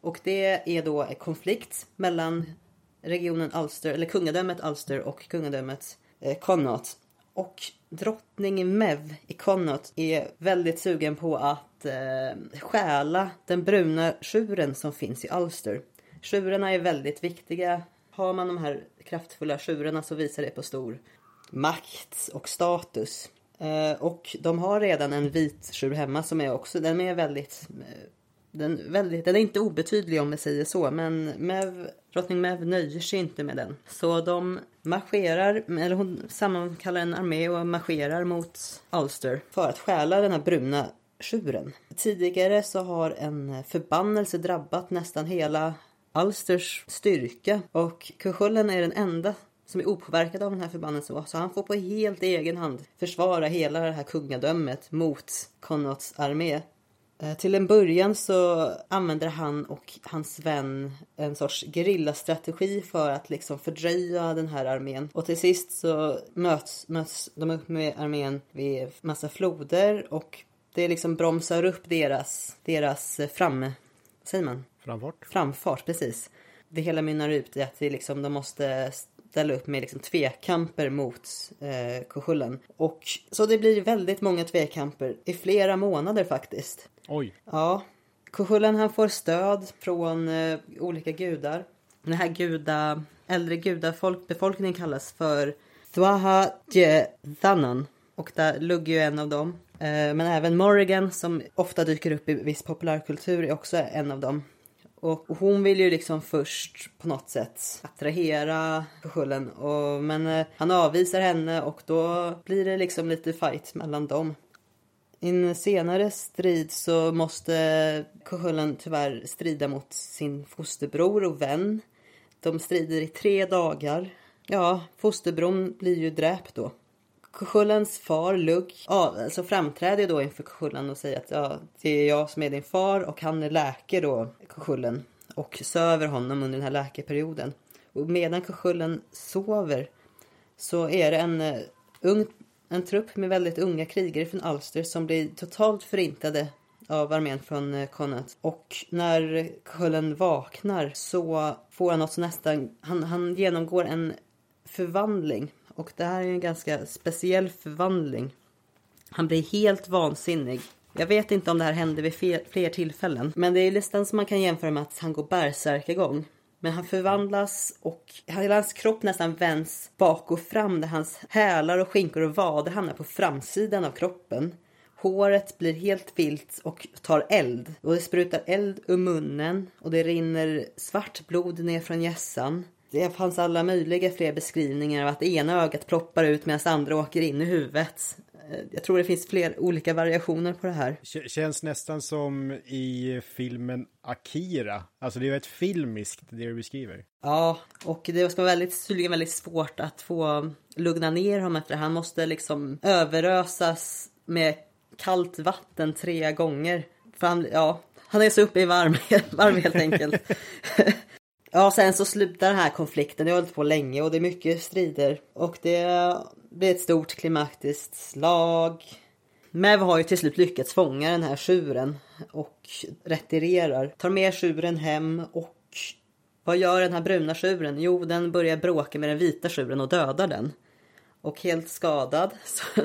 Och det är då en konflikt mellan regionen Ulster, eller kungadömet Ulster och kungadömet Eh, Connaught. Och drottning Mev i Connaught är väldigt sugen på att eh, stjäla den bruna tjuren som finns i Ulster. Tjurarna är väldigt viktiga. Har man de här kraftfulla tjurarna så visar det på stor makt och status. Eh, och de har redan en vit tjur hemma som är också, den är väldigt eh, den, väldigt, den är inte obetydlig om vi säger så, men Mev, drottning Mev nöjer sig inte med den. Så de marscherar, eller hon sammankallar en armé och marscherar mot Ulster för att stjäla den här bruna tjuren. Tidigare så har en förbannelse drabbat nästan hela Ulsters styrka och Kuchullen är den enda som är opåverkad av den här förbannelsen. Så han får på helt egen hand försvara hela det här kungadömet mot Connaughts armé. Eh, till en början så använder han och hans vän en sorts gerillastrategi för att liksom fördröja den här armén. Och till sist så möts, möts de upp med armén vid massa floder och det liksom bromsar upp deras, deras fram... Säger man? Framfart. Framfart, precis. Det hela mynnar ut i att det liksom, de måste ställa upp med liksom tvekamper mot eh, Kochullen. Och så det blir väldigt många tvekamper i flera månader faktiskt. Oj. Ja. Kochullen han får stöd från eh, olika gudar. Den här guda, äldre gudafolkbefolkningen kallas för Thwaha Thanan. Och där Lugg är en av dem. Eh, men även Morrigan som ofta dyker upp i viss populärkultur är också en av dem. Och hon vill ju liksom först på något sätt attrahera Kochullen. Och, men eh, han avvisar henne och då blir det liksom lite fight mellan dem. I en senare strid så måste Kochullen tyvärr strida mot sin fosterbror och vän. De strider i tre dagar. Ja, fosterbron blir ju dräpt då. Kochullens far Lugg ja, alltså framträder då inför Kochullen och säger att ja, det är jag som är din far och han läker då Kochullen och söver honom under den här läkeperioden. Och medan Kochullen sover så är det en uh, ung en trupp med väldigt unga krigare från Alster som blir totalt förintade av armén från uh, Connaught. Och när Cullen vaknar så får han något som nästan... Han, han genomgår en förvandling och det här är en ganska speciell förvandling. Han blir helt vansinnig. Jag vet inte om det här hände vid fler tillfällen. Men det är nästan som man kan jämföra med att han går bärsärkagång. Men han förvandlas och hela hans kropp nästan vänds bak och fram där hans hälar och skinkor och vader hamnar på framsidan av kroppen. Håret blir helt vilt och tar eld. Och det sprutar eld ur munnen och det rinner svart blod ner från hjässan det fanns alla möjliga fler beskrivningar av att det ena ögat ploppar ut medan andra åker in i huvudet. Eh, jag tror det finns fler olika variationer på det här. Känns nästan som i filmen Akira. Alltså det är ett filmiskt det du beskriver. Ja, och det vara väldigt, tydligen väldigt svårt att få lugna ner honom efter det. Han måste liksom överösas med kallt vatten tre gånger. För han, ja, han är så uppe i varm, varm helt enkelt. Ja, sen så slutar den här konflikten. Det har hållit på länge och det är mycket strider. Och det blir ett stort klimaktiskt slag. Mev har ju till slut lyckats fånga den här tjuren och retirerar. Tar med tjuren hem och vad gör den här bruna tjuren? Jo, den börjar bråka med den vita tjuren och dödar den. Och helt skadad så,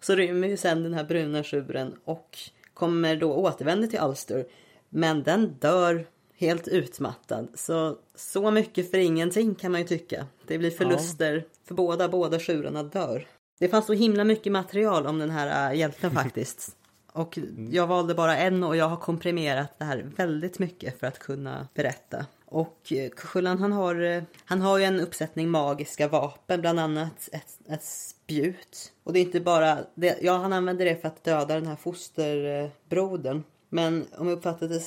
så rymmer ju sen den här bruna tjuren och kommer då återvända till Ulster. Men den dör helt utmattad. Så, så mycket för ingenting kan man ju tycka. Det blir förluster ja. för båda, båda tjurarna dör. Det fanns så himla mycket material om den här äh, hjälten faktiskt. Och mm. jag valde bara en och jag har komprimerat det här väldigt mycket för att kunna berätta. Och äh, Kuchullan han har, äh, han har ju en uppsättning magiska vapen, bland annat ett, ett spjut. Och det är inte bara, det, ja han använder det för att döda den här fosterbrodern. Men om jag uppfattade det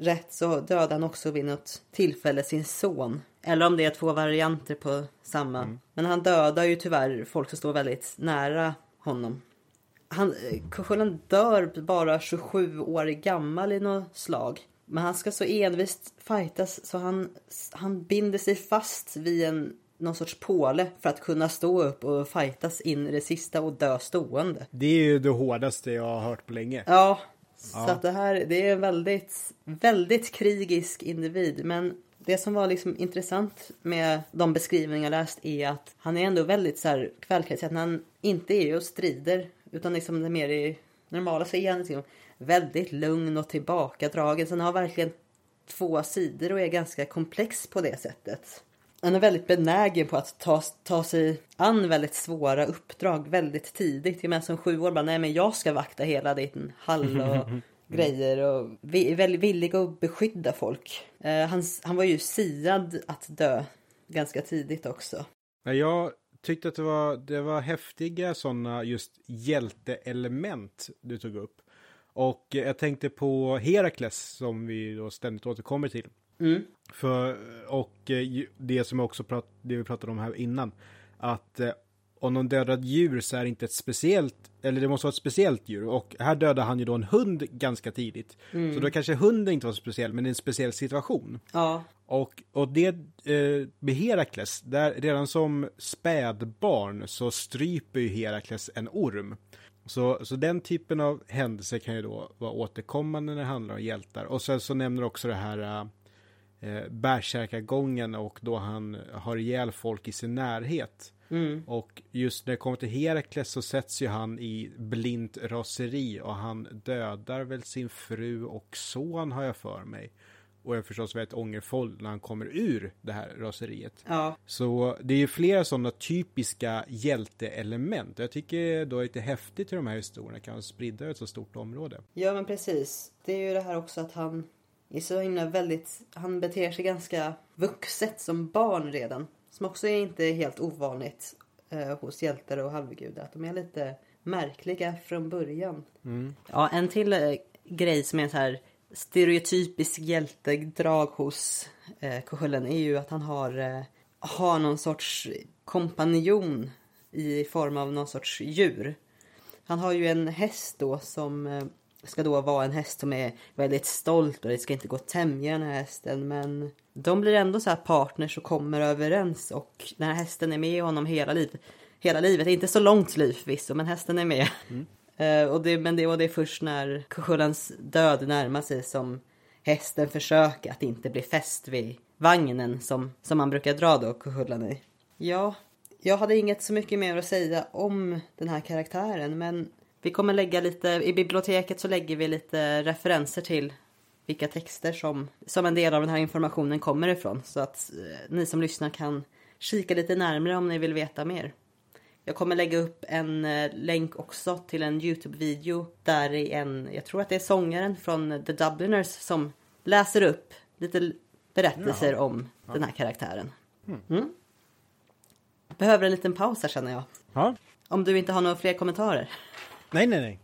rätt så dödar han också vid något tillfälle sin son. Eller om det är två varianter på samma. Mm. Men han dödar ju tyvärr folk som står väldigt nära honom. Han, Kochulen dör bara 27 år gammal i något slag. Men han ska så envist fightas så han, han binder sig fast vid en någon sorts påle för att kunna stå upp och fightas in i det sista och dö stående. Det är ju det hårdaste jag har hört på länge. Ja, så att det här det är en väldigt, väldigt krigisk individ. Men det som var liksom intressant med de beskrivningar jag läst är att han är ändå väldigt så här kvällkritisk. Att han inte är och strider utan liksom det mer i normala så är han liksom väldigt lugn och tillbakadragen. Så han har verkligen två sidor och är ganska komplex på det sättet. Han är väldigt benägen på att ta, ta sig an väldigt svåra uppdrag väldigt tidigt. Jag menar som sju år bara, nej men jag ska vakta hela din hall och grejer och vi är väldigt villig att beskydda folk. Eh, han, han var ju siad att dö ganska tidigt också. Ja, Jag tyckte att det var, det var häftiga sådana just hjälteelement du tog upp. Och jag tänkte på Herakles som vi då ständigt återkommer till. Mm. För, och eh, det som jag också prat, det vi pratade om här innan. Att eh, om någon dödar ett djur så är det inte ett speciellt, eller det måste vara ett speciellt djur. Och här dödade han ju då en hund ganska tidigt. Så då kanske hunden inte var så speciell, men det är en speciell situation. Ja, Och, och det eh, med Herakles, där redan som spädbarn så stryper ju Herakles en orm. Så, så den typen av händelser kan ju då vara återkommande när det handlar om hjältar. Och sen så nämner också det här eh, bärsärkagången och då han har ihjäl folk i sin närhet. mm. Och just när det kommer till Herakles så sätts ju han i blint raseri och han dödar väl sin fru och son har jag för mig. Och är förstås väldigt ångerfull när han kommer ur det här raseriet. ja. Så det är ju flera sådana typiska hjälteelement. Jag tycker då är det lite häftigt hur de här historierna kan vara spridda över ett så stort område. Ja men precis. Det är ju det här också att han är så himla väldigt, han beter sig ganska vuxet som barn redan. Som också är inte helt ovanligt eh, hos hjältar och halvgudar. Att de är lite märkliga från början. Ja, en till eh, grej som är så här stereotypisk hjältedrag hos eh, Kuchullen är ju att han har, eh, har någon sorts kompanjon i form av någon sorts djur. Han har ju en häst då som eh, ska då vara en häst som är väldigt stolt och det ska inte gå att tämja den här hästen men de blir ändå så här partners och kommer överens och den här hästen är med honom hela livet. Hela livet, inte så långt liv förvisso men hästen är med. Eh, och, det, men det, och det är först när Kuchullans död närmar sig som hästen försöker att inte bli fäst vid vagnen som, som man brukar dra då Kuchullan i. Ja, jag hade inget så mycket mer att säga om den här karaktären men vi kommer lägga lite, i biblioteket så lägger vi lite referenser till vilka texter som, som en del av den här informationen kommer ifrån. Så att eh, ni som lyssnar kan kika lite närmare om ni vill veta mer. Jag kommer lägga upp en eh, länk också till en Youtube-video där är en, jag tror att det är sångaren från The Dubliners som läser upp lite berättelser om den här karaktären. Mm. Behöver en liten paus här känner jag. Ja, Om du inte har några fler kommentarer nej, nej, nej.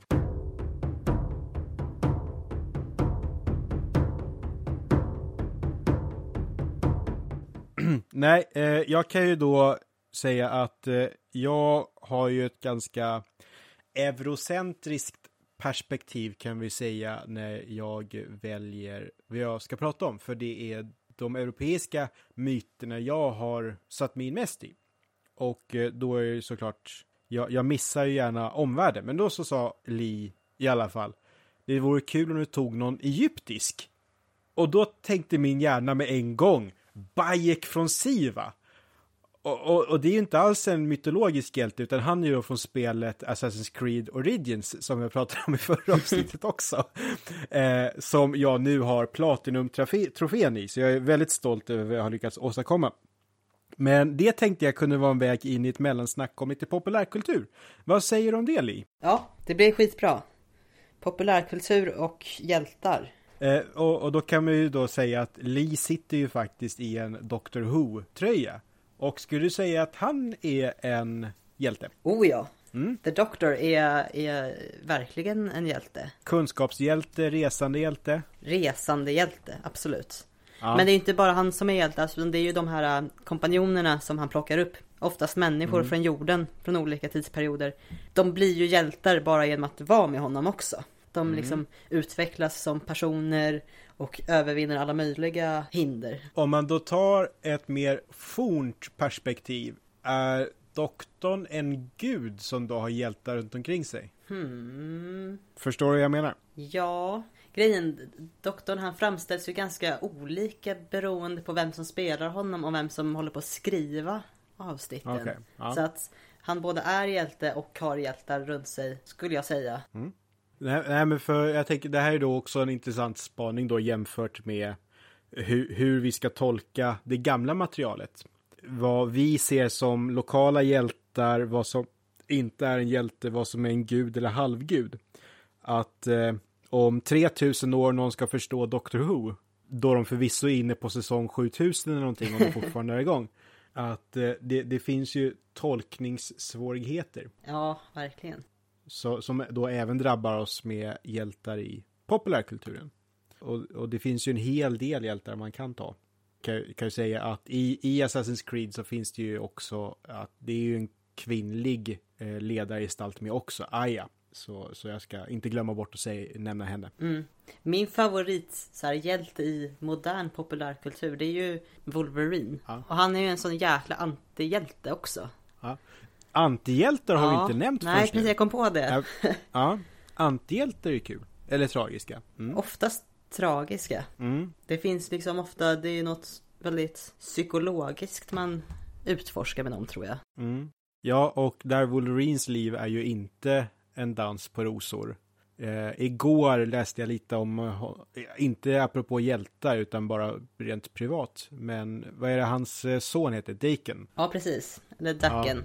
Nej, eh, jag kan ju då säga att eh, jag har ju ett ganska eurocentriskt perspektiv kan vi säga när jag väljer vad jag ska prata om. För det är de europeiska myterna jag har satt mig in mest i. Och eh, då är det såklart, jag, jag missar ju gärna omvärlden. Men då så sa Li i alla fall, det vore kul om du tog någon egyptisk. Och då tänkte min hjärna med en gång, Bayek från Siva. Och, och, och det är ju inte alls en mytologisk hjälte, utan han är ju då från spelet Assassin's Creed Origins, som jag pratade om i förra avsnittet också. Eh, som jag nu har Platinum-trofén i, så jag är väldigt stolt över vad jag har lyckats åstadkomma. Men det tänkte jag kunde vara en väg in i ett mellansnack om lite populärkultur. Vad säger du om det, Li? Ja, det blir skitbra. Populärkultur och hjältar. Eh, och, och då kan man ju då säga att Li sitter ju faktiskt i en Doctor Who-tröja. Och skulle du säga att han är en hjälte? Oh ja. Mm. The Doctor är, är verkligen en hjälte. Kunskapshjälte, resande hjälte? Resande hjälte, absolut. Ja. Men det är inte bara han som är hjälte, alltså, det är ju de här äh, kompanjonerna som han plockar upp. Oftast människor från jorden, från olika tidsperioder. De blir ju hjältar bara genom att vara med honom också. de liksom utvecklas som personer och övervinner alla möjliga hinder. Om man då tar ett mer fornt perspektiv, är doktorn en gud som då har hjältar runt omkring sig? Hmm. Förstår du vad jag menar? Ja, grejen, doktorn han framställs ju ganska olika beroende på vem som spelar honom och vem som håller på att skriva avsnitten. Okej, ja. Så att han både är hjälte och har hjältar runt sig, skulle jag säga. Nej, nej, men för jag tänker det här är då också en intressant spaning då jämfört med hur, hur vi ska tolka det gamla materialet. Vad vi ser som lokala hjältar, vad som inte är en hjälte, vad som är en gud eller halvgud. Att eh, om 3000 år någon ska förstå Doctor Who, då de förvisso är inne på säsong 7000 eller någonting och de fortfarande är igång. Att eh, det, det finns ju tolkningssvårigheter. Ja, verkligen. Så, som då även drabbar oss med hjältar i populärkulturen. Och, och det finns ju en hel del hjältar man kan ta. Kan, kan jag säga att i, i Assassin's Creed så finns det ju också att det är ju en kvinnlig eh, ledargestalt med också, Aya. Så, så jag ska inte glömma bort att säga, nämna henne. Mm. Min favorit så här, hjälte i modern populärkultur det är ju Wolverine. Ja. Och han är ju en sån jäkla antihjälte också. Antihjältar har ja. vi inte nämnt Nej, först nu. precis. Jag kom på det. Ja, ja, antihjältar är kul. Eller tragiska. Mm. Oftast tragiska. Mm. Det finns liksom ofta, det är något väldigt psykologiskt man utforskar med dem tror jag. Mm. Ja, och där Wolverines liv är ju inte en dans på rosor. Eh, igår läste jag lite om, eh, inte apropå hjältar utan bara rent privat. Men vad är det hans eh, son heter? Daken? Ja, precis. Eller Daken.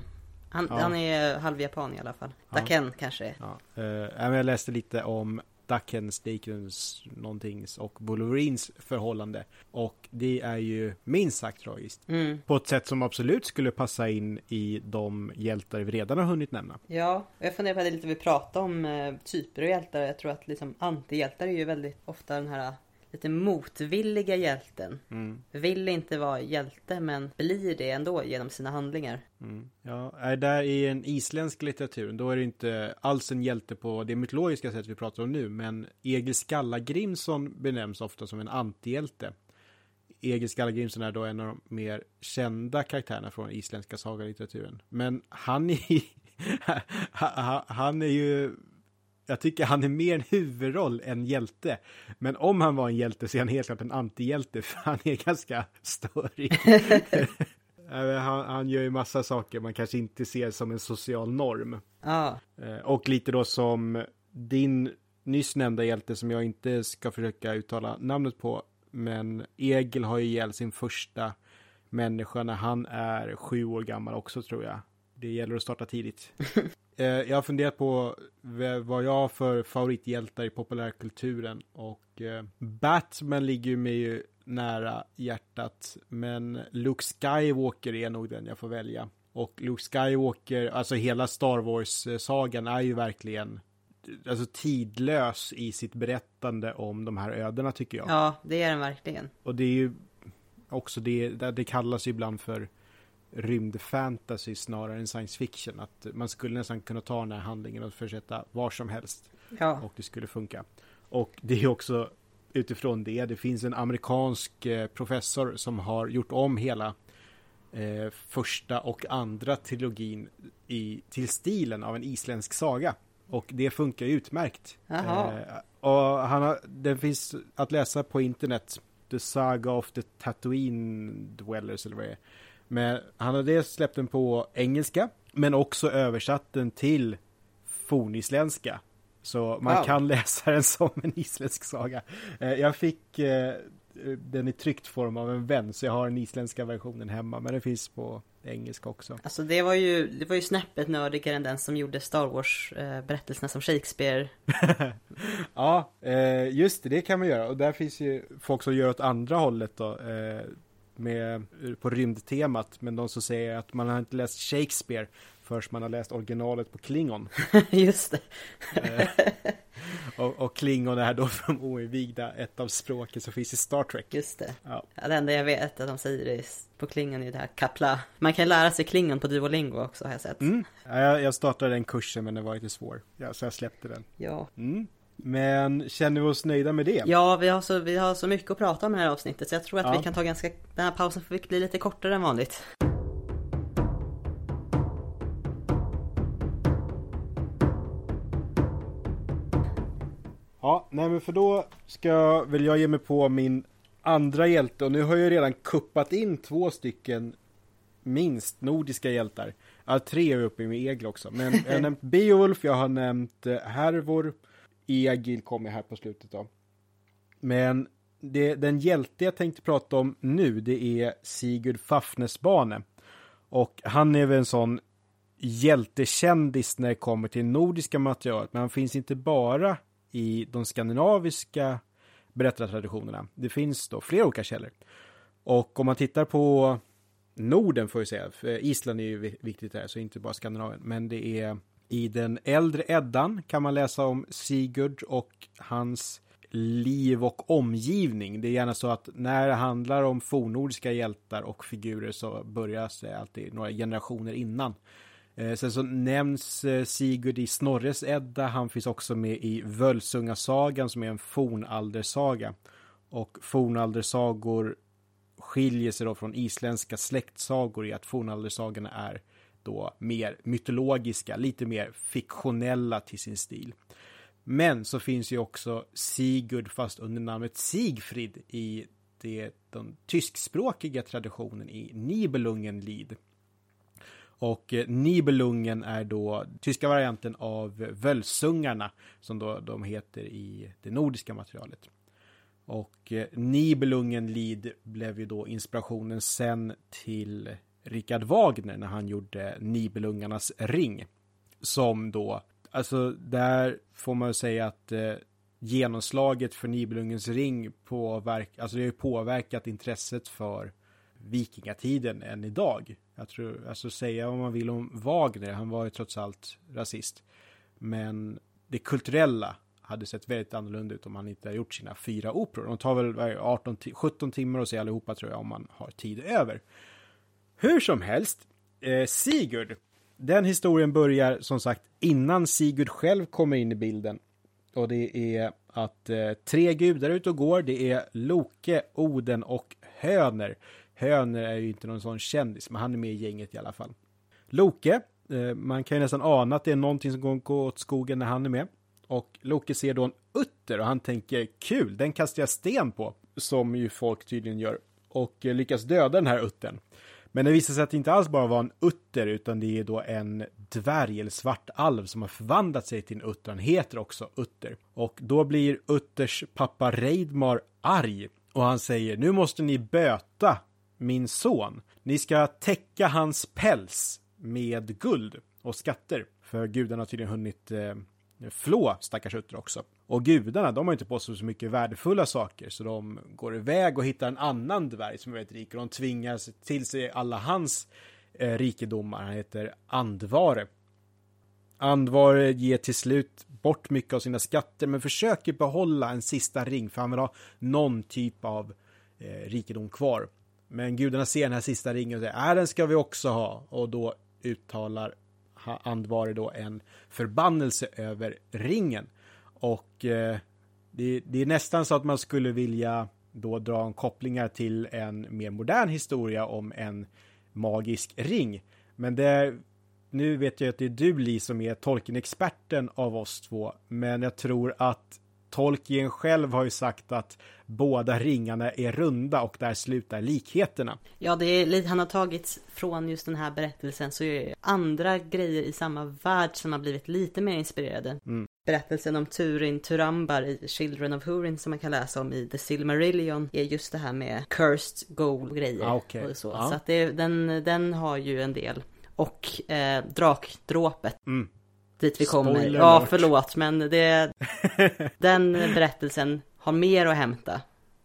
Han, Ja. han är halvjapan i alla fall. Daken kanske är. Ja. Eh, jag läste lite om Dakens, Dakens, någontings och Wolverines förhållande. Och det är ju minst sagt tragiskt. Mm. På ett sätt som absolut skulle passa in i de hjältar vi redan har hunnit nämna. Ja, jag funderar på det lite vi pratade om eh, typer av hjältar. Jag tror att liksom antihjältar är ju väldigt ofta den här lite motvilliga hjälten. Mm. Vill inte vara hjälte men blir det ändå genom sina handlingar. Mm. Ja, är där i en isländsk litteratur, då är det inte alls en hjälte på det mytologiska sätt vi pratar om nu, men Egil Skallagrimson benämns ofta som en antihjälte. Egil Skallagrimson är då en av de mer kända karaktärerna från isländska sagalitteraturen. Men han är, han är ju, jag tycker han är mer en huvudroll än hjälte. Men om han var en hjälte så är han helt klart en antihjälte, för han är ganska störig. Men Han, han gör ju massa saker man kanske inte ser som en social norm. Ja, Eh, Och lite då som din nyss nämnda hjälte som jag inte ska försöka uttala namnet på. Men Egil har ju ihjäl sin första människa när han är sju år gammal också tror jag. Det gäller att starta tidigt. Eh, Jag har funderat på vad jag har för favorithjältar i populärkulturen och eh, Batman ligger ju mig nära hjärtat men Luke Skywalker är nog den jag får välja. Och Luke Skywalker, alltså hela Star Wars-sagan är ju verkligen alltså tidlös i sitt berättande om de här ödena tycker jag. ja det är den verkligen. Och det är ju också det, det det kallas ju ibland för rymdfantasy snarare än science fiction. Att man skulle nästan kunna ta den här handlingen och försätta var som helst Ja, och det skulle funka. Och det är också utifrån det, det finns en amerikansk eh, professor som har gjort om hela eh, första och andra trilogin i, till stilen av en isländsk saga. Och det funkar utmärkt. Eh, och han har, den finns att läsa på internet. The Saga of the Tatooine Dwellers eller vad det är. Men han har dels släppt den på engelska, men också översatt den till fornisländska. Så man Wow. kan läsa den som en isländsk saga. Eh, Jag fick eh, den i tryckt form av en vän, så jag har den isländska versionen hemma, men den finns på engelska också. alltså det var ju, det var ju snäppet nördigare än den som gjorde Star Wars eh, som Shakespeare. Ja, just det, det kan man göra. Och där finns ju folk som gör åt andra hållet då. Eh, med, på rymdtemat. Men de som säger att man har inte läst Shakespeare förrän man har läst originalet på Klingon. Just det. Eh, och, och Klingon är då de oinvigda ett av språken som finns i Star Trek. Just det. Ja. Ja, det enda jag vet att de säger på klingon är det här kapla. Man kan lära sig klingon på Duolingo också har jag sett. Mm. Ja, Jag, jag startade den kursen men den var lite svår. Ja, så jag släppte den. Ja. Mm. Men känner vi oss nöjda med det? Ja, vi har, så, vi har så mycket att prata om i det här avsnittet så jag tror att Ja. vi kan ta ganska... Den här pausen får bli lite kortare än vanligt. Ja, nej men för då ska väl jag ge mig på min andra hjälte och nu har jag redan kuppat in två stycken minst nordiska hjältar. Ja, tre är uppe med Egil också. Men jag har nämnt Beowulf, jag har nämnt eh, Hervor, Egil kommer här på slutet då. Men det, den hjälte jag tänkte prata om nu, det är Sigurd Fafnesbane. Och han är väl en sån hjältekändis när det kommer till nordiska materialet, men han finns inte bara i de skandinaviska berättartraditionerna. Det finns då flera olika källor. Och om man tittar på Norden får jag säga, för Island är ju viktigt där, så inte bara Skandinavien, men det är i den äldre Eddan kan man läsa om Sigurd och hans liv och omgivning. Det är gärna så att när det handlar om fornnordiska hjältar och figurer så börjar det alltid några generationer innan. Eh, sen så nämns eh, Sigurd i Snorres Edda. Han finns också med i Völsungasagan som är en fornaldersaga. Och fornaldersagor skiljer sig då från isländska släktsagor i att fornaldersagorna är då mer mytologiska, lite mer fiktionella till sin stil. Men så finns ju också Sigurd fast under namnet Sigfrid i det, den tyskspråkiga traditionen i Nibelungenlied. Och eh, Nibelungen är då tyska varianten av Völsungarna som då de heter i det nordiska materialet. Och eh, Nibelungenlied blev ju då inspirationen sen till Richard Wagner när han gjorde Nibelungarnas ring. Som då, alltså där får man säga att eh, genomslaget för Nibelungens ring påverk, alltså det har ju påverkat intresset för vikingatiden än idag. Jag tror, alltså säga vad man vill om Wagner, han var ju trots allt rasist. Men det kulturella hade sett väldigt annorlunda ut om han inte hade gjort sina fyra operor. De tar väl 18-17 timmar att se allihopa tror jag om man har tid över. Hur som helst, eh, Sigurd, den historien börjar som sagt innan Sigurd själv kommer in i bilden. Och det är att eh, tre gudar ute och går. Det är Loke, Oden och Höner. Höner är ju inte någon sån kändis, men han är med i gänget i alla fall. Loke, eh, man kan ju nästan ana att det är någonting som går åt skogen när han är med. Och Loke ser då en utter och han tänker kul, den kastar jag sten på. Som ju folk tydligen gör. Och eh, lyckas döda den här uttern. Men det visar sig att det inte alls bara var en utter utan det är då en dvärg eller svart alv som har förvandlat sig till en utter. Han heter också Utter. Och då blir Utters pappa Reidmar arg och han säger nu måste ni böta min son. Ni ska täcka hans päls med guld och skatter. För gudarna har tydligen hunnit eh, flå stackars Utter också. Och gudarna, de har inte på sig så mycket värdefulla saker, så de går iväg och hittar en annan dvärg som är väldigt rik och de tvingar till sig alla hans eh, rikedomar. Han heter Andvare. Andvare ger till slut bort mycket av sina skatter men försöker behålla en sista ring för han vill ha någon typ av eh, rikedom kvar. Men gudarna ser den här sista ringen och säger, äh, den ska vi också ha. Och då uttalar ha- Andvare då en förbannelse över ringen. Och eh, det, det är nästan så att man skulle vilja då dra en kopplingar till en mer modern historia om en magisk ring. Men det, nu vet jag att det är du Li som är Tolkien-experten av oss två. Men jag tror att Tolkien själv har ju sagt att båda ringarna är runda och där slutar likheterna. Ja, det är lite, han har tagit från just den här berättelsen så är det andra grejer i samma värld som har blivit lite mer inspirerade. Mm. Berättelsen om Turin Turambar i Children of Hurin som man kan läsa om i The Silmarillion är just det här med cursed gold och grejer. Ah, och så Ja. så att det, den, den har ju en del. Och eh, drakdråpet. Mm. Dit vi kommer. Spoiler ja, förlåt, men det, den berättelsen har mer att hämta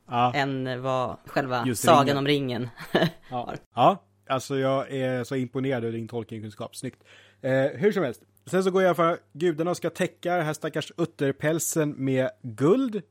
Ja, än vad själva Just sagan ringen. om ringen ja. ja, alltså jag är så imponerad över din Tolkien-kunskap. Snyggt. Eh, hur som helst. Sen så går jag för gudarna ska täcka den här stackars utterpälsen med guld.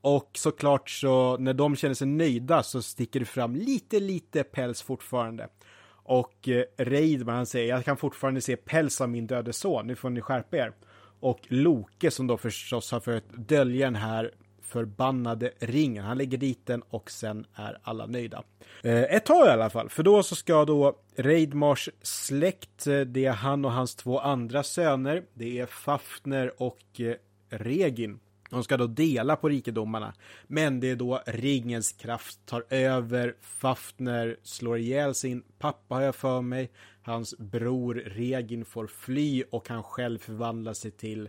Och såklart så när de känner sig nöjda så sticker det fram lite, lite päls fortfarande. Och eh, Reidman han säger jag kan fortfarande se päls av min döde son, nu får ni skärpa er. Och Loke som då förstås har försökt dölja den här förbannade ringen. Han lägger dit den och sen är alla nöjda. Eh, ett tag i alla fall, för då så ska då Reidmars släkt, eh, det är han och hans två andra söner, det är Fafner och eh, Regin. De ska då dela på rikedomarna. Men det är då ringens kraft tar över. Fafner slår ihjäl sin pappa har jag för mig. Hans bror Regin får fly och han själv förvandlar sig till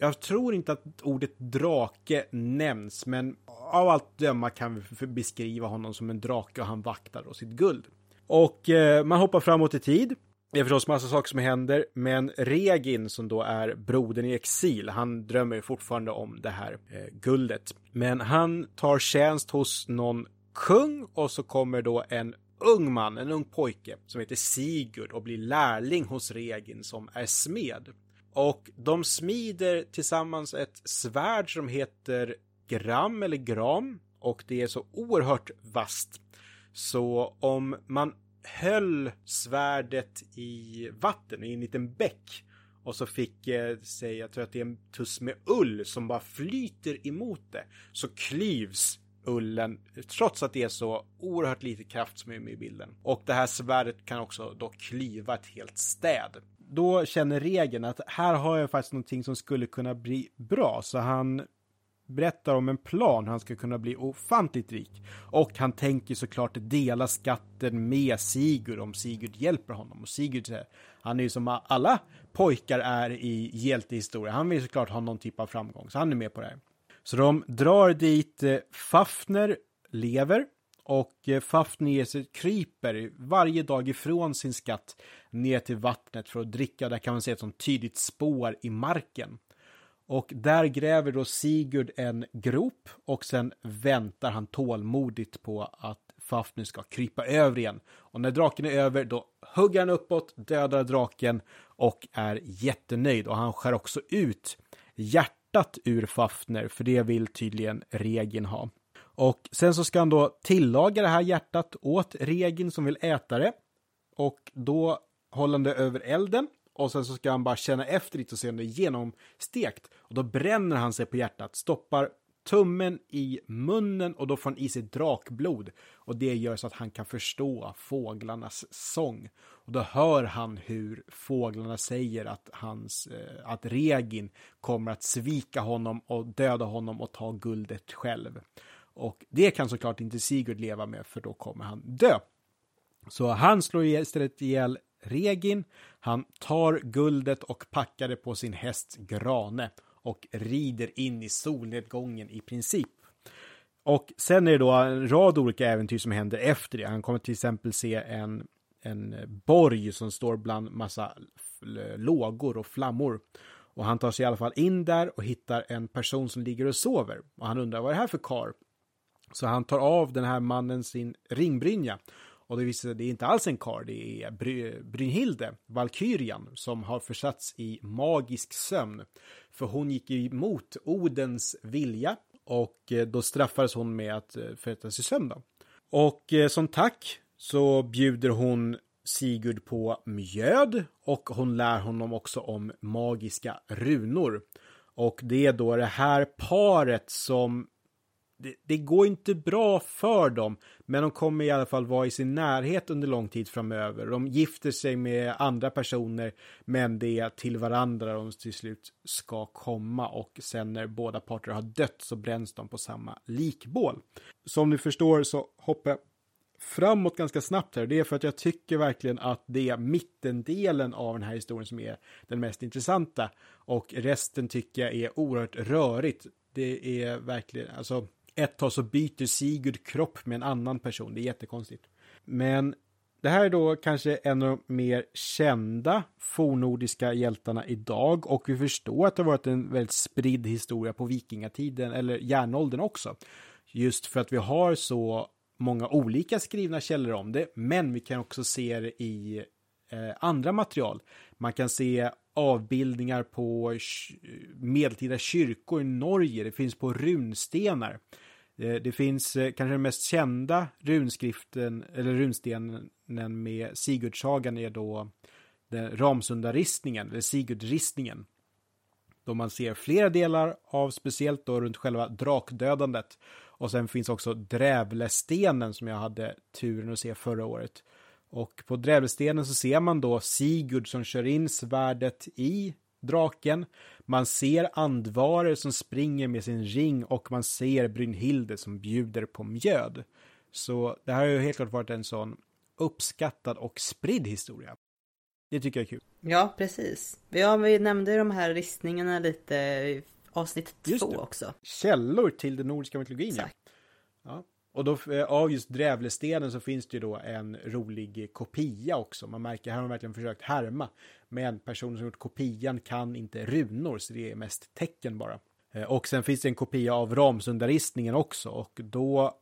jag tror inte att ordet drake nämns, men av allt döma kan vi beskriva honom som en drake och han vaktar då sitt guld. Och eh, man hoppar framåt i tid. Det är förstås massa saker som händer, men Regin som då är brodern i exil, han drömmer ju fortfarande om det här eh, guldet. Men han tar tjänst hos någon kung och så kommer då en ung man, en ung pojke som heter Sigurd och blir lärling hos Regin som är smed. Och de smider tillsammans ett svärd som heter Gram eller Gram och det är så oerhört vasst. Så om man höll svärdet i vatten i en liten bäck och så fick, eh, säg, jag tror att det är en tuss med ull som bara flyter emot det, så klyvs ullen trots att det är så oerhört lite kraft som är med i bilden. Och det här svärdet kan också då klyva ett helt städ då känner regeln att här har jag faktiskt någonting som skulle kunna bli bra. Så han berättar om en plan hur han ska kunna bli ofantligt rik. Och han tänker såklart dela skatten med Sigurd om Sigurd hjälper honom. Och Sigurd, han är ju som alla pojkar är i hjältehistoria. Han vill såklart ha någon typ av framgång, så han är med på det här. Så de drar dit eh, Fafner, lever, och eh, Fafner ger sig kryper varje dag ifrån sin skatt ner till vattnet för att dricka. Där kan man se ett sånt tydligt spår i marken. Och där gräver då Sigurd en grop och sen väntar han tålmodigt på att Fafnir ska krypa över igen. Och när draken är över då hugger han uppåt, dödar draken och är jättenöjd. Och han skär också ut hjärtat ur Fafner, för det vill tydligen Regin ha. Och sen så ska han då tillaga det här hjärtat åt Regin som vill äta det. Och då håller han det över elden. Och sen så ska han bara känna efter lite och se om det är genomstekt. Och då bränner han sig på hjärtat, stoppar tummen i munnen och då får han i sig drakblod. Och det gör så att han kan förstå fåglarnas sång. Och då hör han hur fåglarna säger att, hans, eh, att Regin kommer att svika honom och döda honom och ta guldet själv. Och det kan såklart inte Sigurd leva med för då kommer han dö. Så han slår istället ihjäl Regin. Han tar guldet och packar det på sin häst Grane och rider in i solnedgången i princip. Och sen är det då en rad olika äventyr som händer efter det. Han kommer till exempel se en, en borg som står bland massa lågor och flammor. Och han tar sig i alla fall in där och hittar en person som ligger och sover. Och han undrar vad är det här för kar? Så han tar av den här mannen sin ringbrynja. Och det visar sig det är inte alls en karl, det är Bry Brynhilde, Valkyrian, som har försatts i magisk sömn. För hon gick emot Odens vilja och eh, då straffades hon med att eh, förrättas i sömn. Då. Och eh, som tack så bjuder hon Sigurd på mjöd och hon lär honom också om magiska runor. Och det är då det här paret som det, det, går inte bra för dem, men de kommer i alla fall vara i sin närhet under lång tid framöver. De gifter sig med andra personer, men det är till varandra de till slut ska komma och sen när båda parter har dött så bränns de på samma likbål. Som ni förstår så hoppar jag framåt ganska snabbt här. Det är för att jag tycker verkligen att det är mittendelen av den här historien som är den mest intressanta och resten tycker jag är oerhört rörigt. Det är verkligen, alltså ett tag så byter Sigurd kropp med en annan person. Det är jättekonstigt. Men det här är då kanske en av de mer kända fornordiska hjältarna idag och vi förstår att det har varit en väldigt spridd historia på vikingatiden eller järnåldern också. Just för att vi har så många olika skrivna källor om det, men vi kan också se det i eh, andra material. Man kan se avbildningar på medeltida kyrkor i Norge, det finns på runstenar. Eh, det finns eh, kanske den mest kända runskriften, eller runstenen med Sigurdsagan är då den Ramsundaristningen, eller Sigurdristningen. Då man ser flera delar av speciellt då runt själva drakdödandet. Och sen finns också Drävlestenen som jag hade turen att se förra året. Och på Drävlestenen så ser man då Sigurd som kör in svärdet i draken. Man ser andvarer som springer med sin ring och man ser Brynhilde som bjuder på mjöd. Så det här har ju helt klart varit en sån uppskattad och spridd historia. Det tycker jag är kul. Ja, precis. Ja, vi nämnde de här ristningarna lite i avsnitt två också. Källor till den nordiska mytologin. Exakt. Ja. Och då, eh, av just Drävlestenen så finns det ju då en rolig kopia också. Man märker, här har de verkligen försökt härma. Men personen som gjort kopian kan inte runor, så det är mest tecken bara. Eh, och sen finns det en kopia av Ramsundaristningen också. Och då,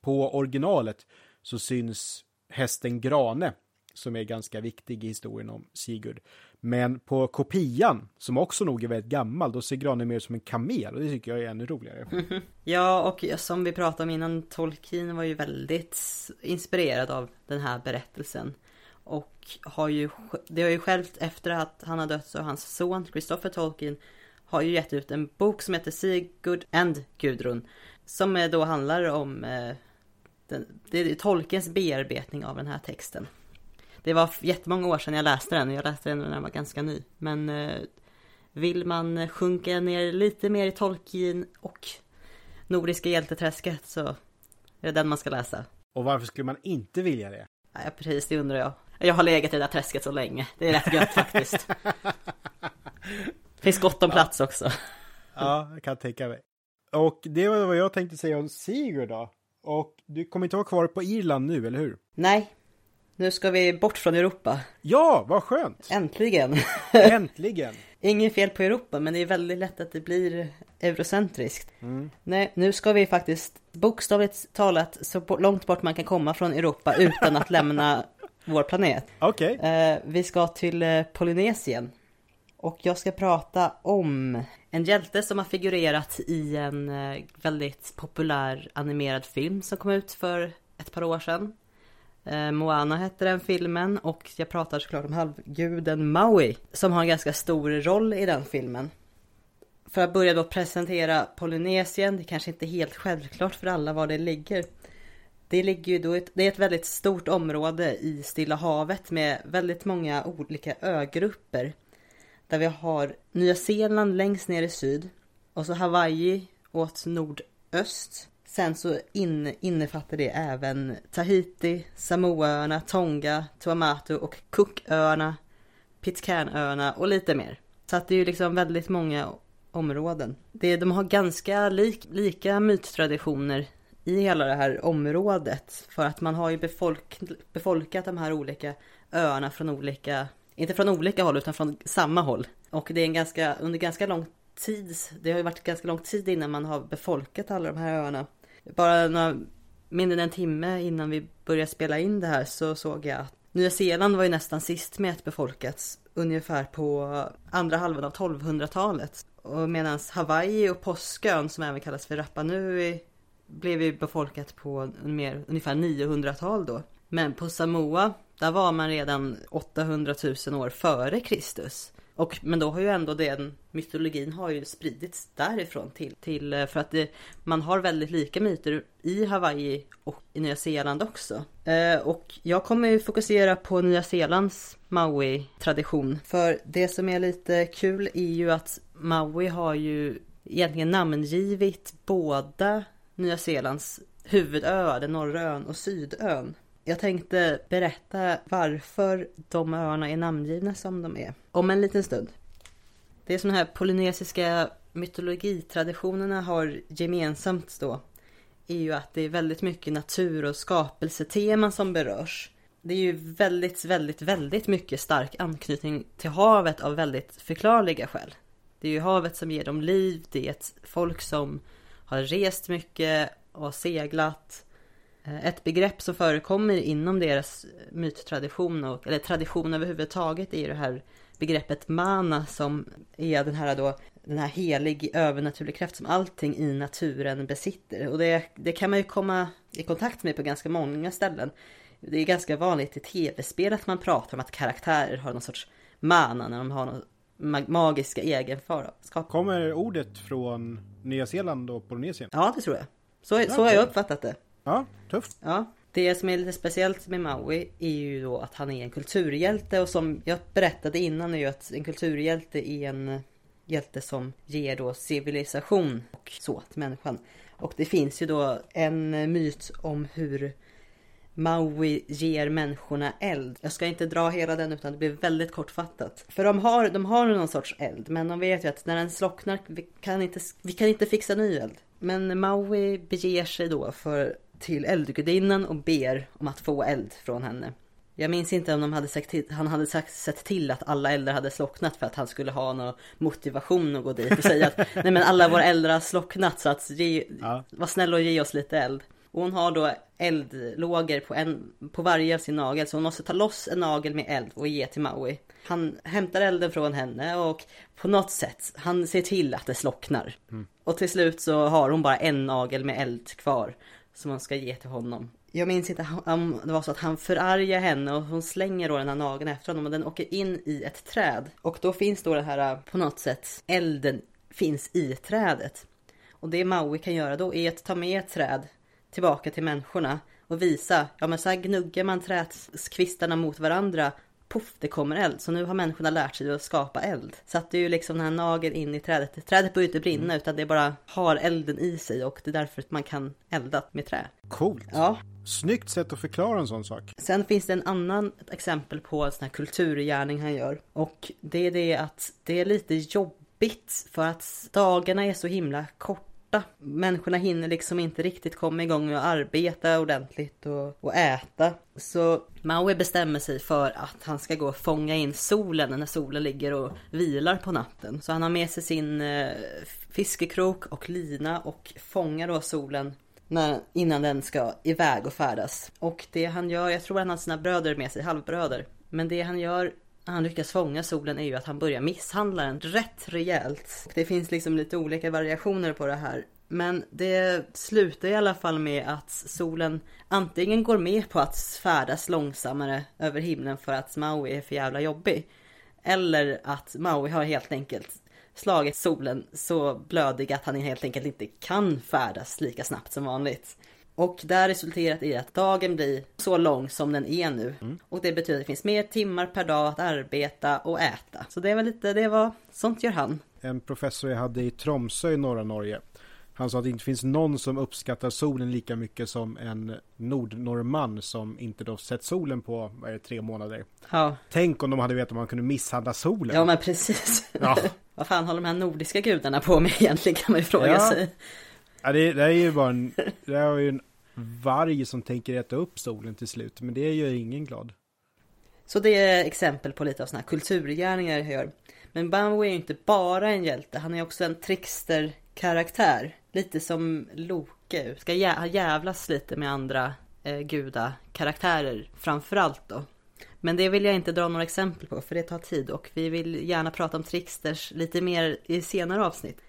på originalet, så syns hästen Grane, som är ganska viktig i historien om Sigurd. Men på kopian, som också nog är väldigt gammal, då ser granen mer ut som en kamel och det tycker jag är ännu roligare. Ja, och som vi pratade om innan, Tolkien var ju väldigt inspirerad av den här berättelsen. Och har ju, det har ju självt efter att han har dött så hans son Christopher Tolkien har ju gett ut en bok som heter Sigurd and Gudrun. Som eh, då handlar om eh, den, det är Tolkiens bearbetning av den här texten. Det var jättemånga år sedan jag läste den, jag läste den när den var ganska ny. Men eh, vill man sjunka ner lite mer i Tolkien och Nordiska hjälteträsket så är det den man ska läsa. Och varför skulle man inte vilja det? Ja, precis, det undrar jag. Jag har legat i det där träsket så länge. Det är rätt gött faktiskt. Finns gott om plats också. Ja, jag kan tänka mig. Och det var vad jag tänkte säga om Sigurd då. Och du kommer inte vara kvar på Irland nu, eller hur? Nej, nu ska vi bort från Europa. Ja, vad skönt! Äntligen! Äntligen! Inget fel på Europa, men det är väldigt lätt att det blir eurocentriskt. Mm. Nej, nu ska vi faktiskt bokstavligt talat så långt bort man kan komma från Europa utan att lämna vår planet. Okej. Eh, vi ska till eh, Polynesien. Och jag ska prata om en hjälte som har figurerat i en eh, väldigt populär animerad film som kom ut för ett par år sedan. Eh, Moana hette den filmen och jag pratar såklart om halvguden Maui som har en ganska stor roll i den filmen. För att börja då presentera Polynesien, det kanske inte är helt självklart för alla var det ligger. Det ligger ju då ett, det är ett väldigt stort område i Stilla havet med väldigt många olika ögrupper. Där vi har Nya Zeeland längst ner i syd och så Hawaii åt nordöst. Sen så in, innefattar det även Tahiti, Samoaöarna, Tonga, Tuamatu och Cooköarna, Pitcairnöarna och lite mer. Så att det är ju liksom väldigt många områden. Det, de har ganska lik, lika myttraditioner i hela det här området. För att man har ju befolk, befolkat de här olika öarna från olika, inte från olika håll utan från samma håll. Och det är en ganska, under ganska lång tid, det har ju varit ganska lång tid innan man har befolkat alla de här öarna. Bara några, mindre än en timme innan vi började spela in det här så såg jag att Nya Zeeland var ju nästan sist med att befolkats ungefär på andra halvan av 1200-talet. Medan Hawaii och Påskön som även kallas för Rapa Nui blev ju befolkat på mer, ungefär 900-tal då. Men på Samoa, där var man redan 800 000 år före Kristus. Och, men då har ju ändå den mytologin har ju spridits därifrån till, till eh, för att det, man har väldigt lika myter i Hawaii och i Nya Zeeland också. Eh, och jag kommer ju fokusera på Nya Zeelands Maui-tradition. För det som är lite kul är ju att Maui har ju egentligen namngivit båda Nya Zeelands huvudöar, den norra ön och sydön. Jag tänkte berätta varför de öarna är namngivna som de är. Om en liten stund. Det som de här polynesiska mytologitraditionerna har gemensamt då är ju att det är väldigt mycket natur och skapelseteman som berörs. Det är ju väldigt, väldigt, väldigt mycket stark anknytning till havet av väldigt förklarliga skäl. Det är ju havet som ger dem liv, det är ett folk som har rest mycket och seglat. Eh, Ett begrepp som förekommer inom deras myttradition, och, eller tradition överhuvudtaget, är ju det här begreppet mana som är den här då den här helig övernaturlig kraft som allting i naturen besitter. Och det, det kan man ju komma i kontakt med på ganska många ställen. Det är ganska vanligt i tv-spel att man pratar om att karaktärer har någon sorts mana när de har något mag- magiska egenskap. Kommer ordet från Nya Zeeland och Polynesien? Ja, det tror jag. Så, så har jag uppfattat det. Ja, tufft. Ja, det som är lite speciellt med Maui är ju då att han är en kulturhjälte och som jag berättade innan är ju att en kulturhjälte är en hjälte som ger då civilisation och så till människan. Och det finns ju då en myt om hur Maui ger människorna eld. Jag ska inte dra hela den utan det blir väldigt kortfattat. För de har, de har någon sorts eld men de vet ju att när den slocknar vi kan inte, vi kan inte fixa ny eld. Men Maui beger sig då för, till eldgudinnan och ber om att få eld från henne. Jag minns inte om de hade sagt till, han hade sagt, sett till att alla eldar hade slocknat för att han skulle ha någon motivation att gå dit och säga att nej men alla våra eldar har slocknat så att ge, Ja. var snäll och ge oss lite eld. Och hon har då eldlågor på, en, på varje av sin nagel så hon måste ta loss en nagel med eld och ge till Maui. Han hämtar elden från henne och på något sätt, han ser till att det slocknar. Och till slut så har hon bara en nagel med eld kvar som hon ska ge till honom. Jag minns inte om det var så att han förargar henne och hon slänger då den här nageln efter honom och den åker in i ett träd. Och då finns då det här äh, på något sätt, elden finns i trädet. Och det Maui kan göra då är att ta med ett träd tillbaka till människorna och visa, ja men så här gnuggar man trädskvistarna mot varandra, poff det kommer eld. Så nu har människorna lärt sig att skapa eld. Så att det är ju liksom den här nageln in i trädet. Trädet börjar inte brinna utan det bara har elden i sig och det är därför att man kan elda med trä. Coolt. Ja, Snyggt sätt att förklara en sån sak. Sen finns det en annan exempel på en sån här kulturgärning han gör. Och det är det att det är lite jobbigt för att dagarna är så himla korta. Människorna hinner liksom inte riktigt komma igång och arbeta ordentligt och, och äta. Så Maui bestämmer sig för att han ska gå och fånga in solen när solen ligger och vilar på natten. Så han har med sig sin eh, fiskekrok och lina och fångar då solen när, innan den ska iväg och färdas. Och det han gör, jag tror han har sina bröder med sig, halvbröder. Men det han gör han lyckas fånga solen är ju att han börjar misshandla den rätt rejält. Det finns liksom lite olika variationer på det här. Men det slutar i alla fall med att solen antingen går med på att färdas långsammare över himlen för att Maui är för jävla jobbig. Eller att Maui har helt enkelt slagit solen så blödig att han helt enkelt inte kan färdas lika snabbt som vanligt. Och det har resulterat i att dagen blir så lång som den är nu. Och det betyder att det finns mer timmar per dag att arbeta och äta. Så det var lite, det var, sånt gör han. En professor jag hade i Tromsö i norra Norge. Han sa att det inte finns någon som uppskattar solen lika mycket som en nordnorrman som inte då sett solen på vad är det, tre månader. Ja, Tänk om de hade vetat att man kunde misshandla solen. ja men precis. Ja. Vad fan håller de här nordiska gudarna på med egentligen kan man ju fråga Ja. sig. Ja, det, det är ju bara en, det är ju en varg som tänker äta upp solen till slut. Men det gör ingen glad. Så det är exempel på lite av sådana här kulturgärningar jag gör. Men Bambo är ju inte bara en hjälte, han är också en trickster-karaktär. Lite som Loke, ska jä- jävlas lite med andra eh, gudakaraktärer framförallt då. Men det vill jag inte dra några exempel på för det tar tid och vi vill gärna prata om tricksters lite mer i senare avsnitt.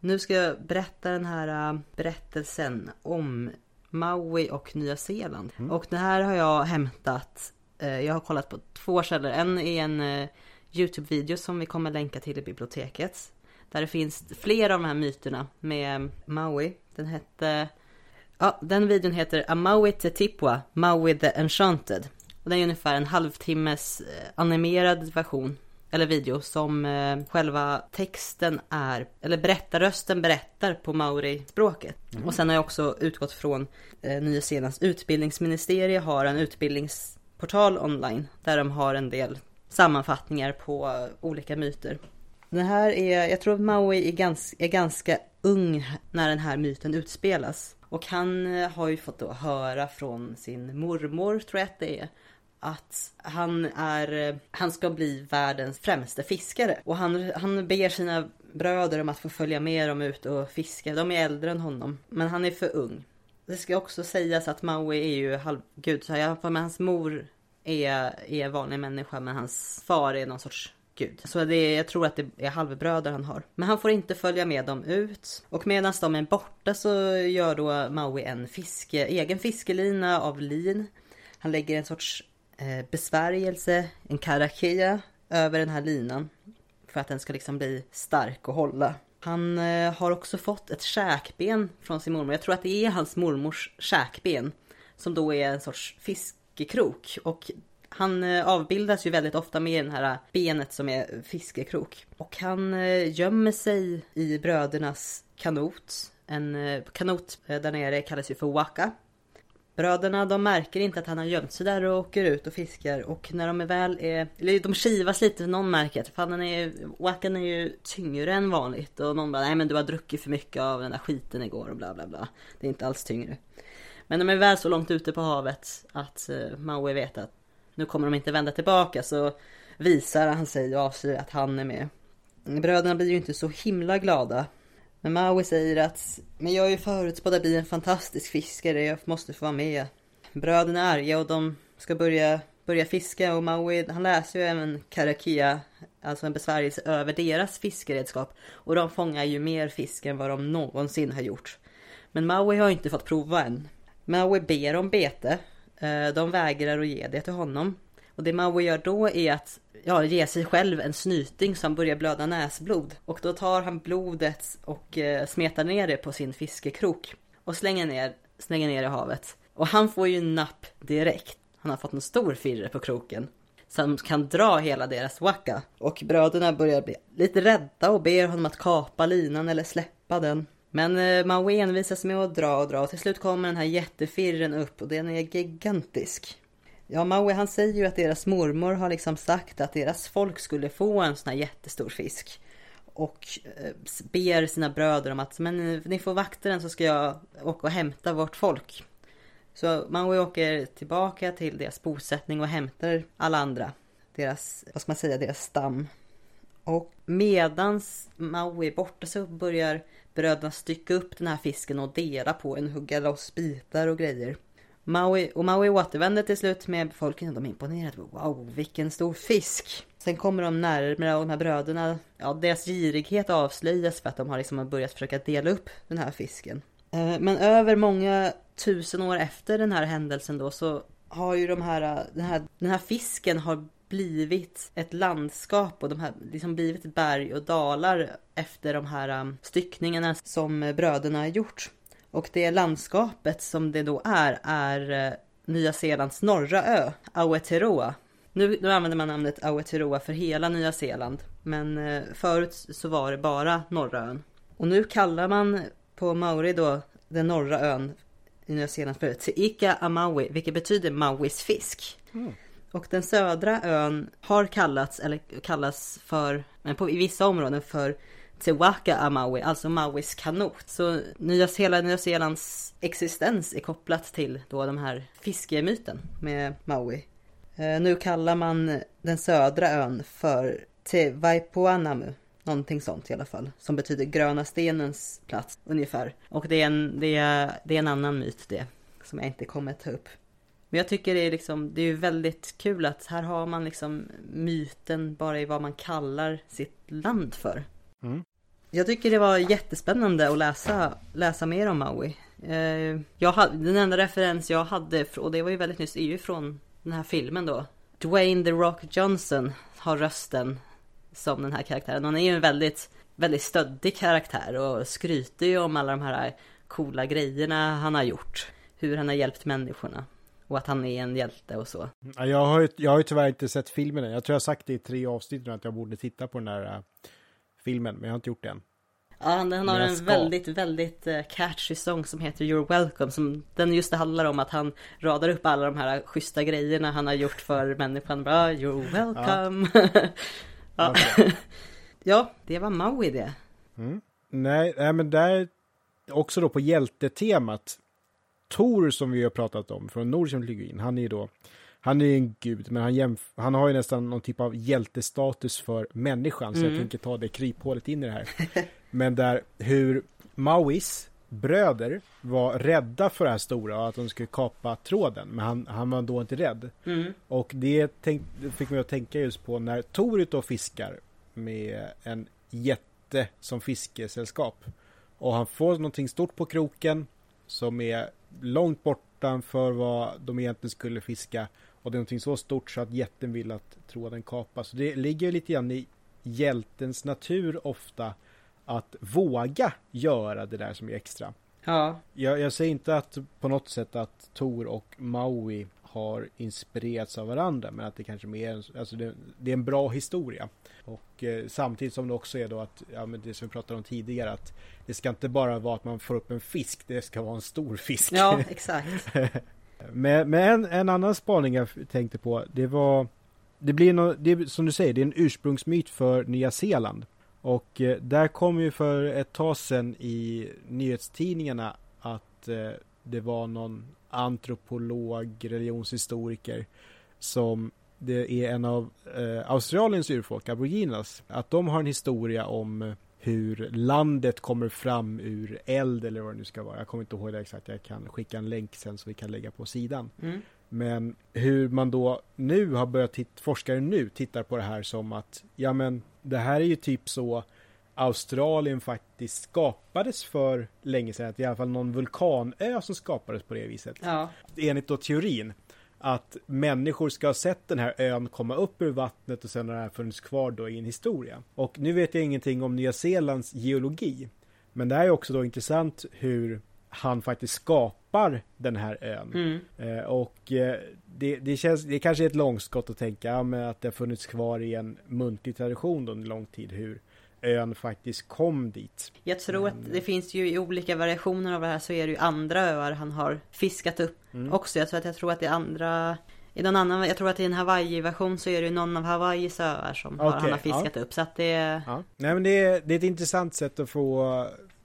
Nu ska jag berätta den här äh, berättelsen om Maui och Nya Zeeland. Och det här har jag hämtat, eh, jag har kollat på två källor. En är en eh, Youtube-video som vi kommer länka till i biblioteket. Där det finns flera av de här myterna med Maui. Den hette, ja den videon heter A Maui Te Tipua, Maui the Enchanted. Och det är ungefär en halvtimmes animerad version eller video som eh, själva texten är, eller berättarrösten berättar på maori-språket. Och sen har jag också utgått från eh, Nya Zeelands utbildningsministerie har en utbildningsportal online där de har en del sammanfattningar på olika myter. Den här är, jag tror att Maui är ganska, är ganska ung när den här myten utspelas. Och han eh, har ju fått då höra från sin mormor, tror jag att det är, att han är, han ska bli världens främste fiskare. Och han, han ber sina bröder om att få följa med dem ut och fiska. De är äldre än honom, men han är för ung. Det ska också sägas att Maui är ju halvgud, så jag har för hans mor är, är vanlig människa, men hans far är någon sorts gud. Så det är, jag tror att det är halvbröder han har. Men han får inte följa med dem ut. Och medan de är borta så gör då Maui en fiske, egen fiskelina av lin. Han lägger en sorts Eh, besvärjelse, en karakia, över den här linan. för att den ska liksom bli stark och hålla. Han eh, har också fått ett käkben från sin mormor. Jag tror att det är hans mormors käkben. Som då är en sorts fiskekrok. Och han eh, avbildas ju väldigt ofta med det här benet som är fiskekrok. Och han eh, gömmer sig i brödernas kanot. En eh, kanot eh, där nere kallas ju för waka. Bröderna de märker inte att han har gömt sig där och åker ut och fiskar och när de är väl är, eller de kivas lite, någon märker att fan den är, wacken är ju tyngre än vanligt och någon bara nej men du har druckit för mycket av den där skiten igår och bla bla bla. Det är inte alls tyngre. Men de är väl så långt ute på havet att eh, Maui vet att nu kommer de inte vända tillbaka så visar han sig och avslöjar att han är med. Bröderna blir ju inte så himla glada men Maui säger att Men jag är ju förutspådd att bli en fantastisk fiskare, jag måste få vara med. Bröderna är arga och de ska börja, börja fiska och Maui han läser ju även Karakia, alltså en besvärjelse över deras fiskeredskap. Och de fångar ju mer fisk än vad de någonsin har gjort. Men Maui har inte fått prova än. Maui ber om bete. Eh, de vägrar att ge det till honom. Och det Maui gör då är att ja, ge sig själv en snyting som börjar blöda näsblod. Och då tar han blodet och eh, smetar ner det på sin fiskekrok. Och slänger ner, slänger ner i havet. Och han får ju napp direkt. Han har fått en stor firre på kroken. Som kan dra hela deras waka. Och bröderna börjar bli lite rädda och ber honom att kapa linan eller släppa den. Men eh, Maui envisas med att dra och dra och till slut kommer den här jättefirren upp och den är gigantisk. Ja, Maui han säger ju att deras mormor har liksom sagt att deras folk skulle få en sån här jättestor fisk. Och eh, ber sina bröder om att men eh, ni får vakta den så ska jag åka och hämta vårt folk. Så Maui åker tillbaka till deras bosättning och hämtar alla andra. Deras, vad ska man säga, deras stam. Och medans Maui är borta så börjar bröderna stycka upp den här fisken och dela på en, hugga loss bitar och grejer. Maui, och Maui återvänder till slut med befolkningen. De är imponerade. Wow, vilken stor fisk! Sen kommer de närmare och de här bröderna, ja deras girighet avslöjas för att de har liksom börjat försöka dela upp den här fisken. Eh, men över många tusen år efter den här händelsen då så har ju de här, eh, den här, den här fisken har blivit ett landskap och de har liksom blivit berg och dalar efter de här um, styckningarna som bröderna har gjort. Och det landskapet som det då är, är eh, Nya Zeelands norra ö, Aotearoa. Nu, nu använder man namnet Aotearoa för hela Nya Zeeland. Men eh, förut så var det bara norra ön. Och nu kallar man på maori då den norra ön i Nya Zeeland för Ika Amaui, vilket betyder Mauis fisk. Mm. Och den södra ön har kallats, eller kallas för, men på, i vissa områden för Tewaka Amaui, alltså Mauis kanot. Så Nya hela Nya Zeelands existens är kopplat till då de här fiskemyten med Maui. Eh, nu kallar man den södra ön för Te Vaipuanamu. Någonting sånt i alla fall. Som betyder gröna stenens plats ungefär. Och det är en, det är, det är en annan myt det. Som jag inte kommer ta upp. Men jag tycker det är liksom, det är väldigt kul att här har man liksom myten bara i vad man kallar sitt land för. Mm. Jag tycker det var jättespännande att läsa, läsa mer om Maui. Eh, jag hade, den enda referens jag hade, och det var ju väldigt nyss, är ju från den här filmen då. Dwayne The Rock Johnson har rösten som den här karaktären. Han är ju en väldigt, väldigt stöddig karaktär och skryter ju om alla de här coola grejerna han har gjort. Hur han har hjälpt människorna. Och att han är en hjälte och så. Jag har ju, jag har ju tyvärr inte sett filmen än. Jag tror jag har sagt det i tre avsnitt nu att jag borde titta på den här filmen, men jag har inte gjort det än. Ja, den har en väldigt, väldigt uh, catchy sång som heter You're Welcome. Som, den just det handlar om att han radar upp alla de här schyssta grejerna han har gjort för människan. Bra, you're welcome. Ja, ja. Ja det var Maui det. Mm. Nej, nej, men där också då på hjältetemat. Tor som vi har pratat om från nordisk mytologin, han är ju då han är en gud, men han, jämf- han har ju nästan någon typ av hjältestatus för människan, så mm. jag tänker ta det kryphålet in i det här. men där hur Mauis bröder var rädda för det här stora och att de skulle kapa tråden, men han, han var då inte rädd. Mm. Och det tänk, fick mig att tänka just på när Tor ute och fiskar med en jätte som fiskesällskap. Och han får någonting stort på kroken som är långt bortanför vad de egentligen skulle fiska. Och det är någonting så stort så att jätten vill att tråden kapas. Så det ligger lite grann i, hjältens natur ofta att våga göra det där som är extra. Ja, Jag, jag säger inte att på något sätt att Tor och Maui har inspirerats av varandra men att det kanske mer en- alltså det, det är en bra historia. Och eh, samtidigt som det också är då att, ja men det som vi pratade om tidigare att det ska inte bara vara att man får upp en fisk, det ska vara en stor fisk. ja exakt. Men, men en, en annan spaning jag tänkte på, det var Det blir no, det som du säger, det är en ursprungsmyt för Nya Zeeland. Och eh, där kom ju för ett tag sedan i nyhetstidningarna att eh, det var någon antropolog, religionshistoriker som det är en av eh, Australiens urfolk, aboriginas, att de har en historia om eh, hur landet kommer fram ur eld eller vad det nu ska vara. Jag kommer inte ihåg det exakt, jag kan skicka en länk sen så vi kan lägga på sidan. Mm. Men hur man då nu har börjat titta, forskare nu tittar på det här som att ja men det här är ju typ så Australien faktiskt skapades för länge sedan. Att det i alla fall någon vulkanö som skapades på det viset. Ja, Enligt då teorin att människor ska ha sett den här ön komma upp ur vattnet och sen har den här funnits kvar då i en historia. Och nu vet jag ingenting om Nya Zeelands geologi. Men det här är också då intressant hur han faktiskt skapar den här ön. mm. Eh, och eh, det, det känns, det kanske är ett långskott att tänka ja, att det har funnits kvar i en muntlig tradition under lång tid hur ön faktiskt kom dit. Jag tror att det finns ju i olika variationer av det här så är det ju andra öar han har fiskat upp Mm. också. Jag tror att jag tror att det är andra i någon annan, jag tror att i en Hawaii-version så är det ju någon av Hawaiis öar som har, Okej, han har fiskat upp. Så att det Ja. Nej men det är, det är ett intressant sätt att få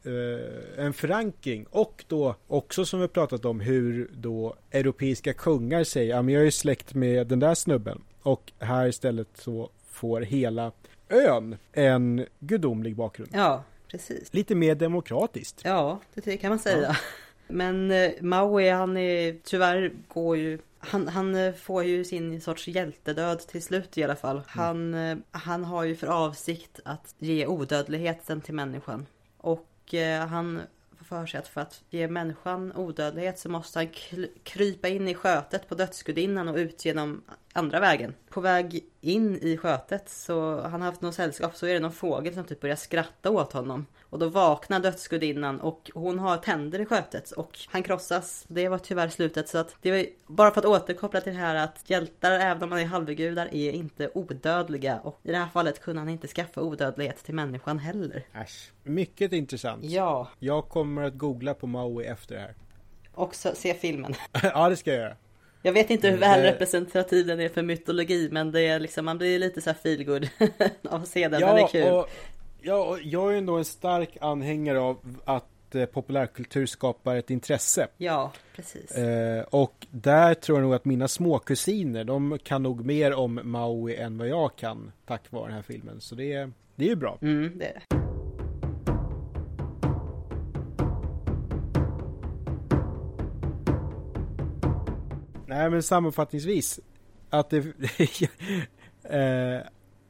eh, en förankring och då också som vi pratat om hur då europeiska kungar säger ja men jag är släkt med den där snubben och här istället så får hela ön en gudomlig bakgrund. Ja, precis. Lite mer demokratiskt. Ja, det kan man säga. Men eh, Maui han är tyvärr går ju han, han eh, får ju sin sorts hjältedöd till slut i alla fall. Han, eh, han har ju för avsikt att ge odödligheten till människan. Och eh, han får för sig att för att ge människan odödlighet så måste han krypa in i skötet på dödsgudinnan och ut genom andra vägen. På väg in i skötet så han har haft något sällskap så är det någon fågel som typ börjar skratta åt honom. Och då vaknar dödsgudinnan och hon har tänder i skötet och han krossas. Det var tyvärr slutet så att det var bara för att återkoppla till det här att hjältar även om man är halvgudar är inte odödliga och i det här fallet kunde han inte skaffa odödlighet till människan heller. Äsch. Mycket intressant. Ja, Jag kommer att googla på Maui efter det här. och se filmen. ja det ska jag göra. Jag vet inte hur väl representativ den är för mytologi men det är liksom, man blir lite så här feelgood av att se den, den är kul. Och, ja, och jag är ändå en stark anhängare av att eh, populärkultur skapar ett intresse. Ja, precis. Eh, och där tror jag nog att mina småkusiner, de kan nog mer om Maui än vad jag kan tack vare den här filmen. Så det, är- det är ju bra. Mm, det är det. Nej men sammanfattningsvis, att det... eh,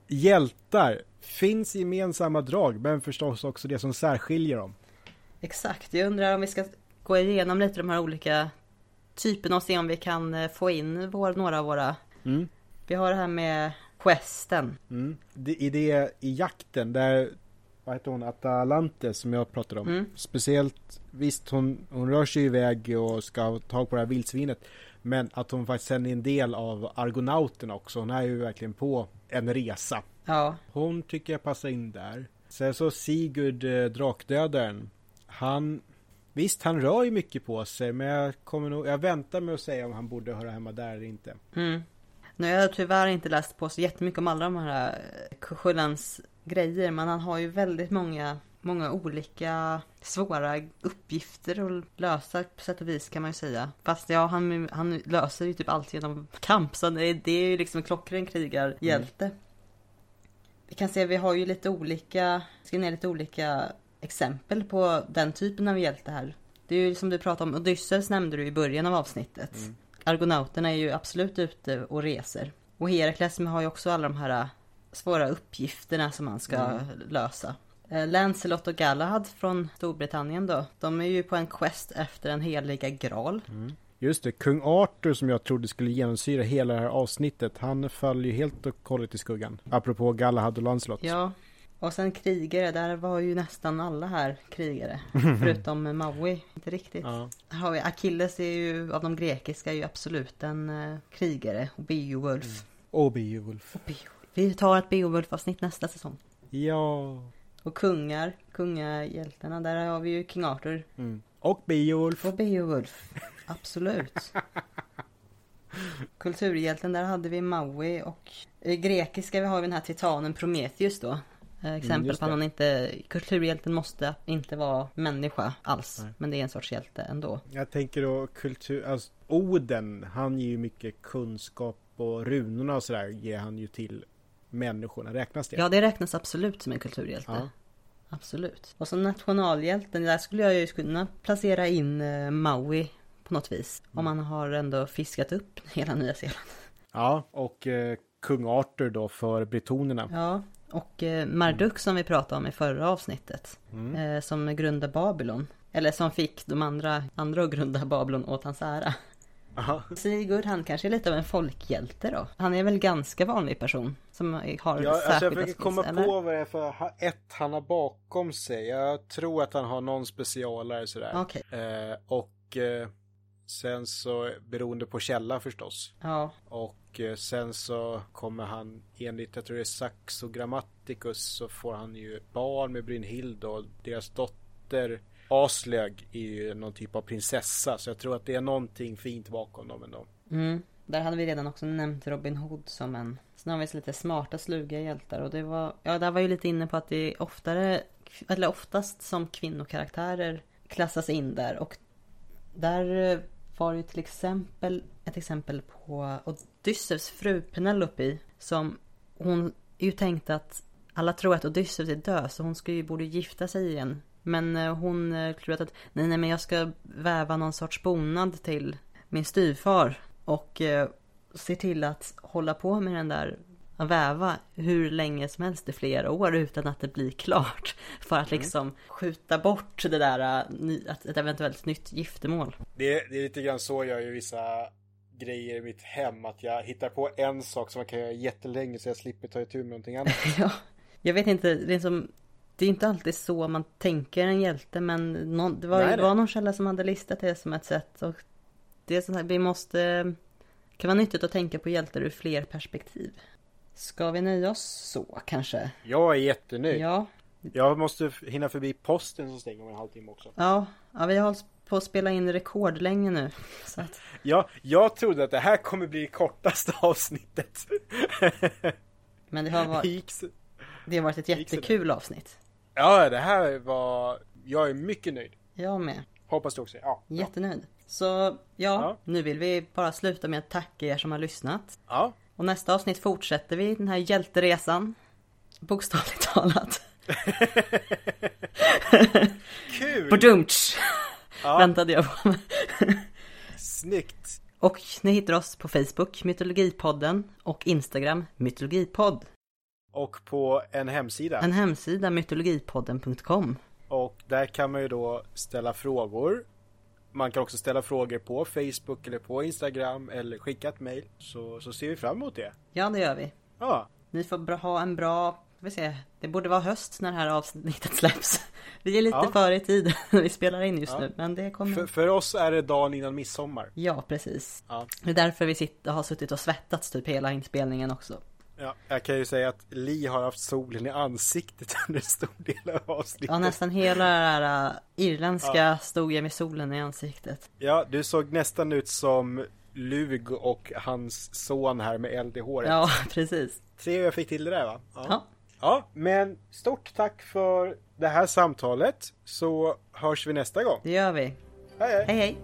hjältar finns gemensamma drag, men förstås också det som särskiljer dem. Exakt, jag undrar om vi ska gå igenom lite de här olika typerna och se om vi kan eh, få in vår, några av våra. Mm. Vi har det här med questen. Mm. Det, I det, i jakten, där, vad heter hon, Atalante som jag pratade om. Mm. Speciellt, visst hon, hon rör sig iväg och ska ha tag på det här vildsvinet. Men att hon faktiskt sen är en del av argonauterna också. Hon är ju verkligen på en resa. Ja, Hon tycker jag passar in där. Sen så Sigurd eh, Drakdödaren. Han, visst han rör ju mycket på sig. Men jag kommer nog, jag väntar med att säga om han borde höra hemma där eller inte. mm. Nu har jag tyvärr inte läst på så jättemycket om alla de här eh, Kuchulans grejer. Men han har ju väldigt många, många olika svåra uppgifter att lösa på sätt och vis kan man ju säga. Fast ja, han, han löser ju typ allt genom kamp. Så det, det är ju liksom en klockren krigarhjälte. Vi kan se, vi har ju lite olika, skrivit ner lite olika exempel på den typen av hjälte här. Det är ju som du pratade om, Odysseus nämnde du i början av avsnittet. Argonauterna är ju absolut ute och reser. Och Herakles har ju också alla de här svåra uppgifterna som man ska lösa. Eh, Lancelot och Galahad från Storbritannien då. De är ju på en quest efter den heliga graal. Just det, kung Arthur som jag trodde skulle genomsyra hela det här avsnittet, han faller ju helt och hållet i skuggan. Apropå Galahad och Lancelot. Ja, och sen krigare, där var ju nästan alla här krigare. förutom Maui, inte riktigt. Ja. Har vi Achilles är ju, av de grekiska, är ju absolut en uh, krigare. Och Beowulf. Och Beowulf. Och Beowulf. Vi tar ett Beowulf-avsnitt nästa säsong. Ja. Och kungar, kungahjältarna, där har vi ju King Arthur. Mm. Och Beowulf. Och Beowulf. Absolut. Kulturhjälten, där hade vi Maui och i grekiska vi har vi den här titanen Prometheus då. Eh, Exempel just på att han inte, kulturhjälten måste inte vara människa alls. Nej. Men det är en sorts hjälte ändå. Jag tänker då kultur, alltså Oden, han ger ju mycket kunskap och runorna och sådär ger han ju till människorna. Räknas det? Ja, det räknas absolut som en kulturhjälte. Ja. Absolut. Och som nationalhjälten, där skulle jag ju kunna placera in eh, Maui på något vis. Om man har ändå fiskat upp hela Nya Zeeland. Ja, och eh, kung Arthur då för bretonerna. Ja, och eh, Marduk som vi pratade om i förra avsnittet. Mm. Eh, som grundade Babylon. Eller som fick de andra, andra att grunda Babylon åt hans ära. Aha. Sigurd han kanske är lite av en folkhjälte då. Han är väl ganska vanlig person. Som har Ja, alltså jag försöker komma eller? på vad det är för ett han har bakom sig. Jag tror att han har någon specialare sådär. Okej, Eh, och eh, sen så beroende på källa förstås. ja. Och eh, sen så kommer han enligt, jag tror det är Saxo Grammaticus så får han ju barn med Brynhild och deras dotter Aslög är ju någon typ av prinsessa så jag tror att det är någonting fint bakom dem ändå. Mm. Där hade vi redan också nämnt Robin Hood som en Sen har vi lite smarta, sluga hjältar och det var Ja, där var ju lite inne på att det är oftare Eller oftast som kvinnokaraktärer Klassas in där och Där var ju till exempel Ett exempel på Odysseus fru Penelope Som Hon är ju tänkt att Alla tror att Odysseus är död så hon ska ju borde gifta sig igen men eh, hon eh, tror att Nej nej men jag ska väva någon sorts bonad till min styvfar och eh, ser till att hålla på med den där att väva hur länge som helst i flera år utan att det blir klart. För att liksom skjuta bort det där, eh, ett eventuellt nytt giftermål. Det, är- det är lite grann så jag gör vissa grejer i mitt hem att jag hittar på en sak som man kan göra jättelänge så jag slipper ta itu med någonting annat. ja, jag vet inte, det är som det är inte alltid så man tänker en hjälte men någon, det var, Nej, det var någon källa som hade listat det som ett sätt och det är sånt här, vi måste det kan vara nyttigt att tänka på hjältar ur fler perspektiv. Ska vi nöja oss så kanske? Jag är jättenöjd. Ja, Jag måste hinna förbi posten som stänger om en halvtimme också. Ja, ja vi har på att spela in rekordlänge nu. Så att, Ja, jag trodde att det här kommer bli det kortaste avsnittet. men det har, varit, det har varit ett jättekul avsnitt. Ja, det här var... Jag är mycket nöjd. Jag med. Hoppas du också. Ja. Jättenöjd. Så ja, Ja. nu vill vi bara sluta med att tacka er som har lyssnat. Ja. Och nästa avsnitt fortsätter vi den här hjälteresan. Bokstavligt talat. Kul! Badumtsch! Ja, Väntade jag på. snyggt. Och ni hittar oss på Facebook, Mytologipodden. Och Instagram, Mytologipodd. Och på en hemsida. En hemsida, mytologipodden.com. Och där kan man ju då ställa frågor. Man kan också ställa frågor på Facebook eller på Instagram eller skicka ett mail. Så, så ser vi fram emot det. Ja, det gör vi. Ja, Ni får ha en bra, vi se, det borde vara höst när det här avsnittet släpps. Vi är lite Ja. före i tid när vi spelar in just Ja. nu, men det kommer. för, för oss är det dagen innan midsommar. Ja, precis. Ja. Det är därför vi sitter, har suttit och svettats typ hela inspelningen också. Ja, jag kan ju säga att Li har haft solen i ansiktet under en stor del av avsnittet. Ja, nästan hela det här äh, irländska stod jag med solen i ansiktet. Ja, du såg nästan ut som Lug och hans son här med eld i håret. Ja, precis. Se hur jag fick till det där va? Ja. Ja, men stort tack för det här samtalet så hörs vi nästa gång. Det gör vi. Hej hej! Hej hej!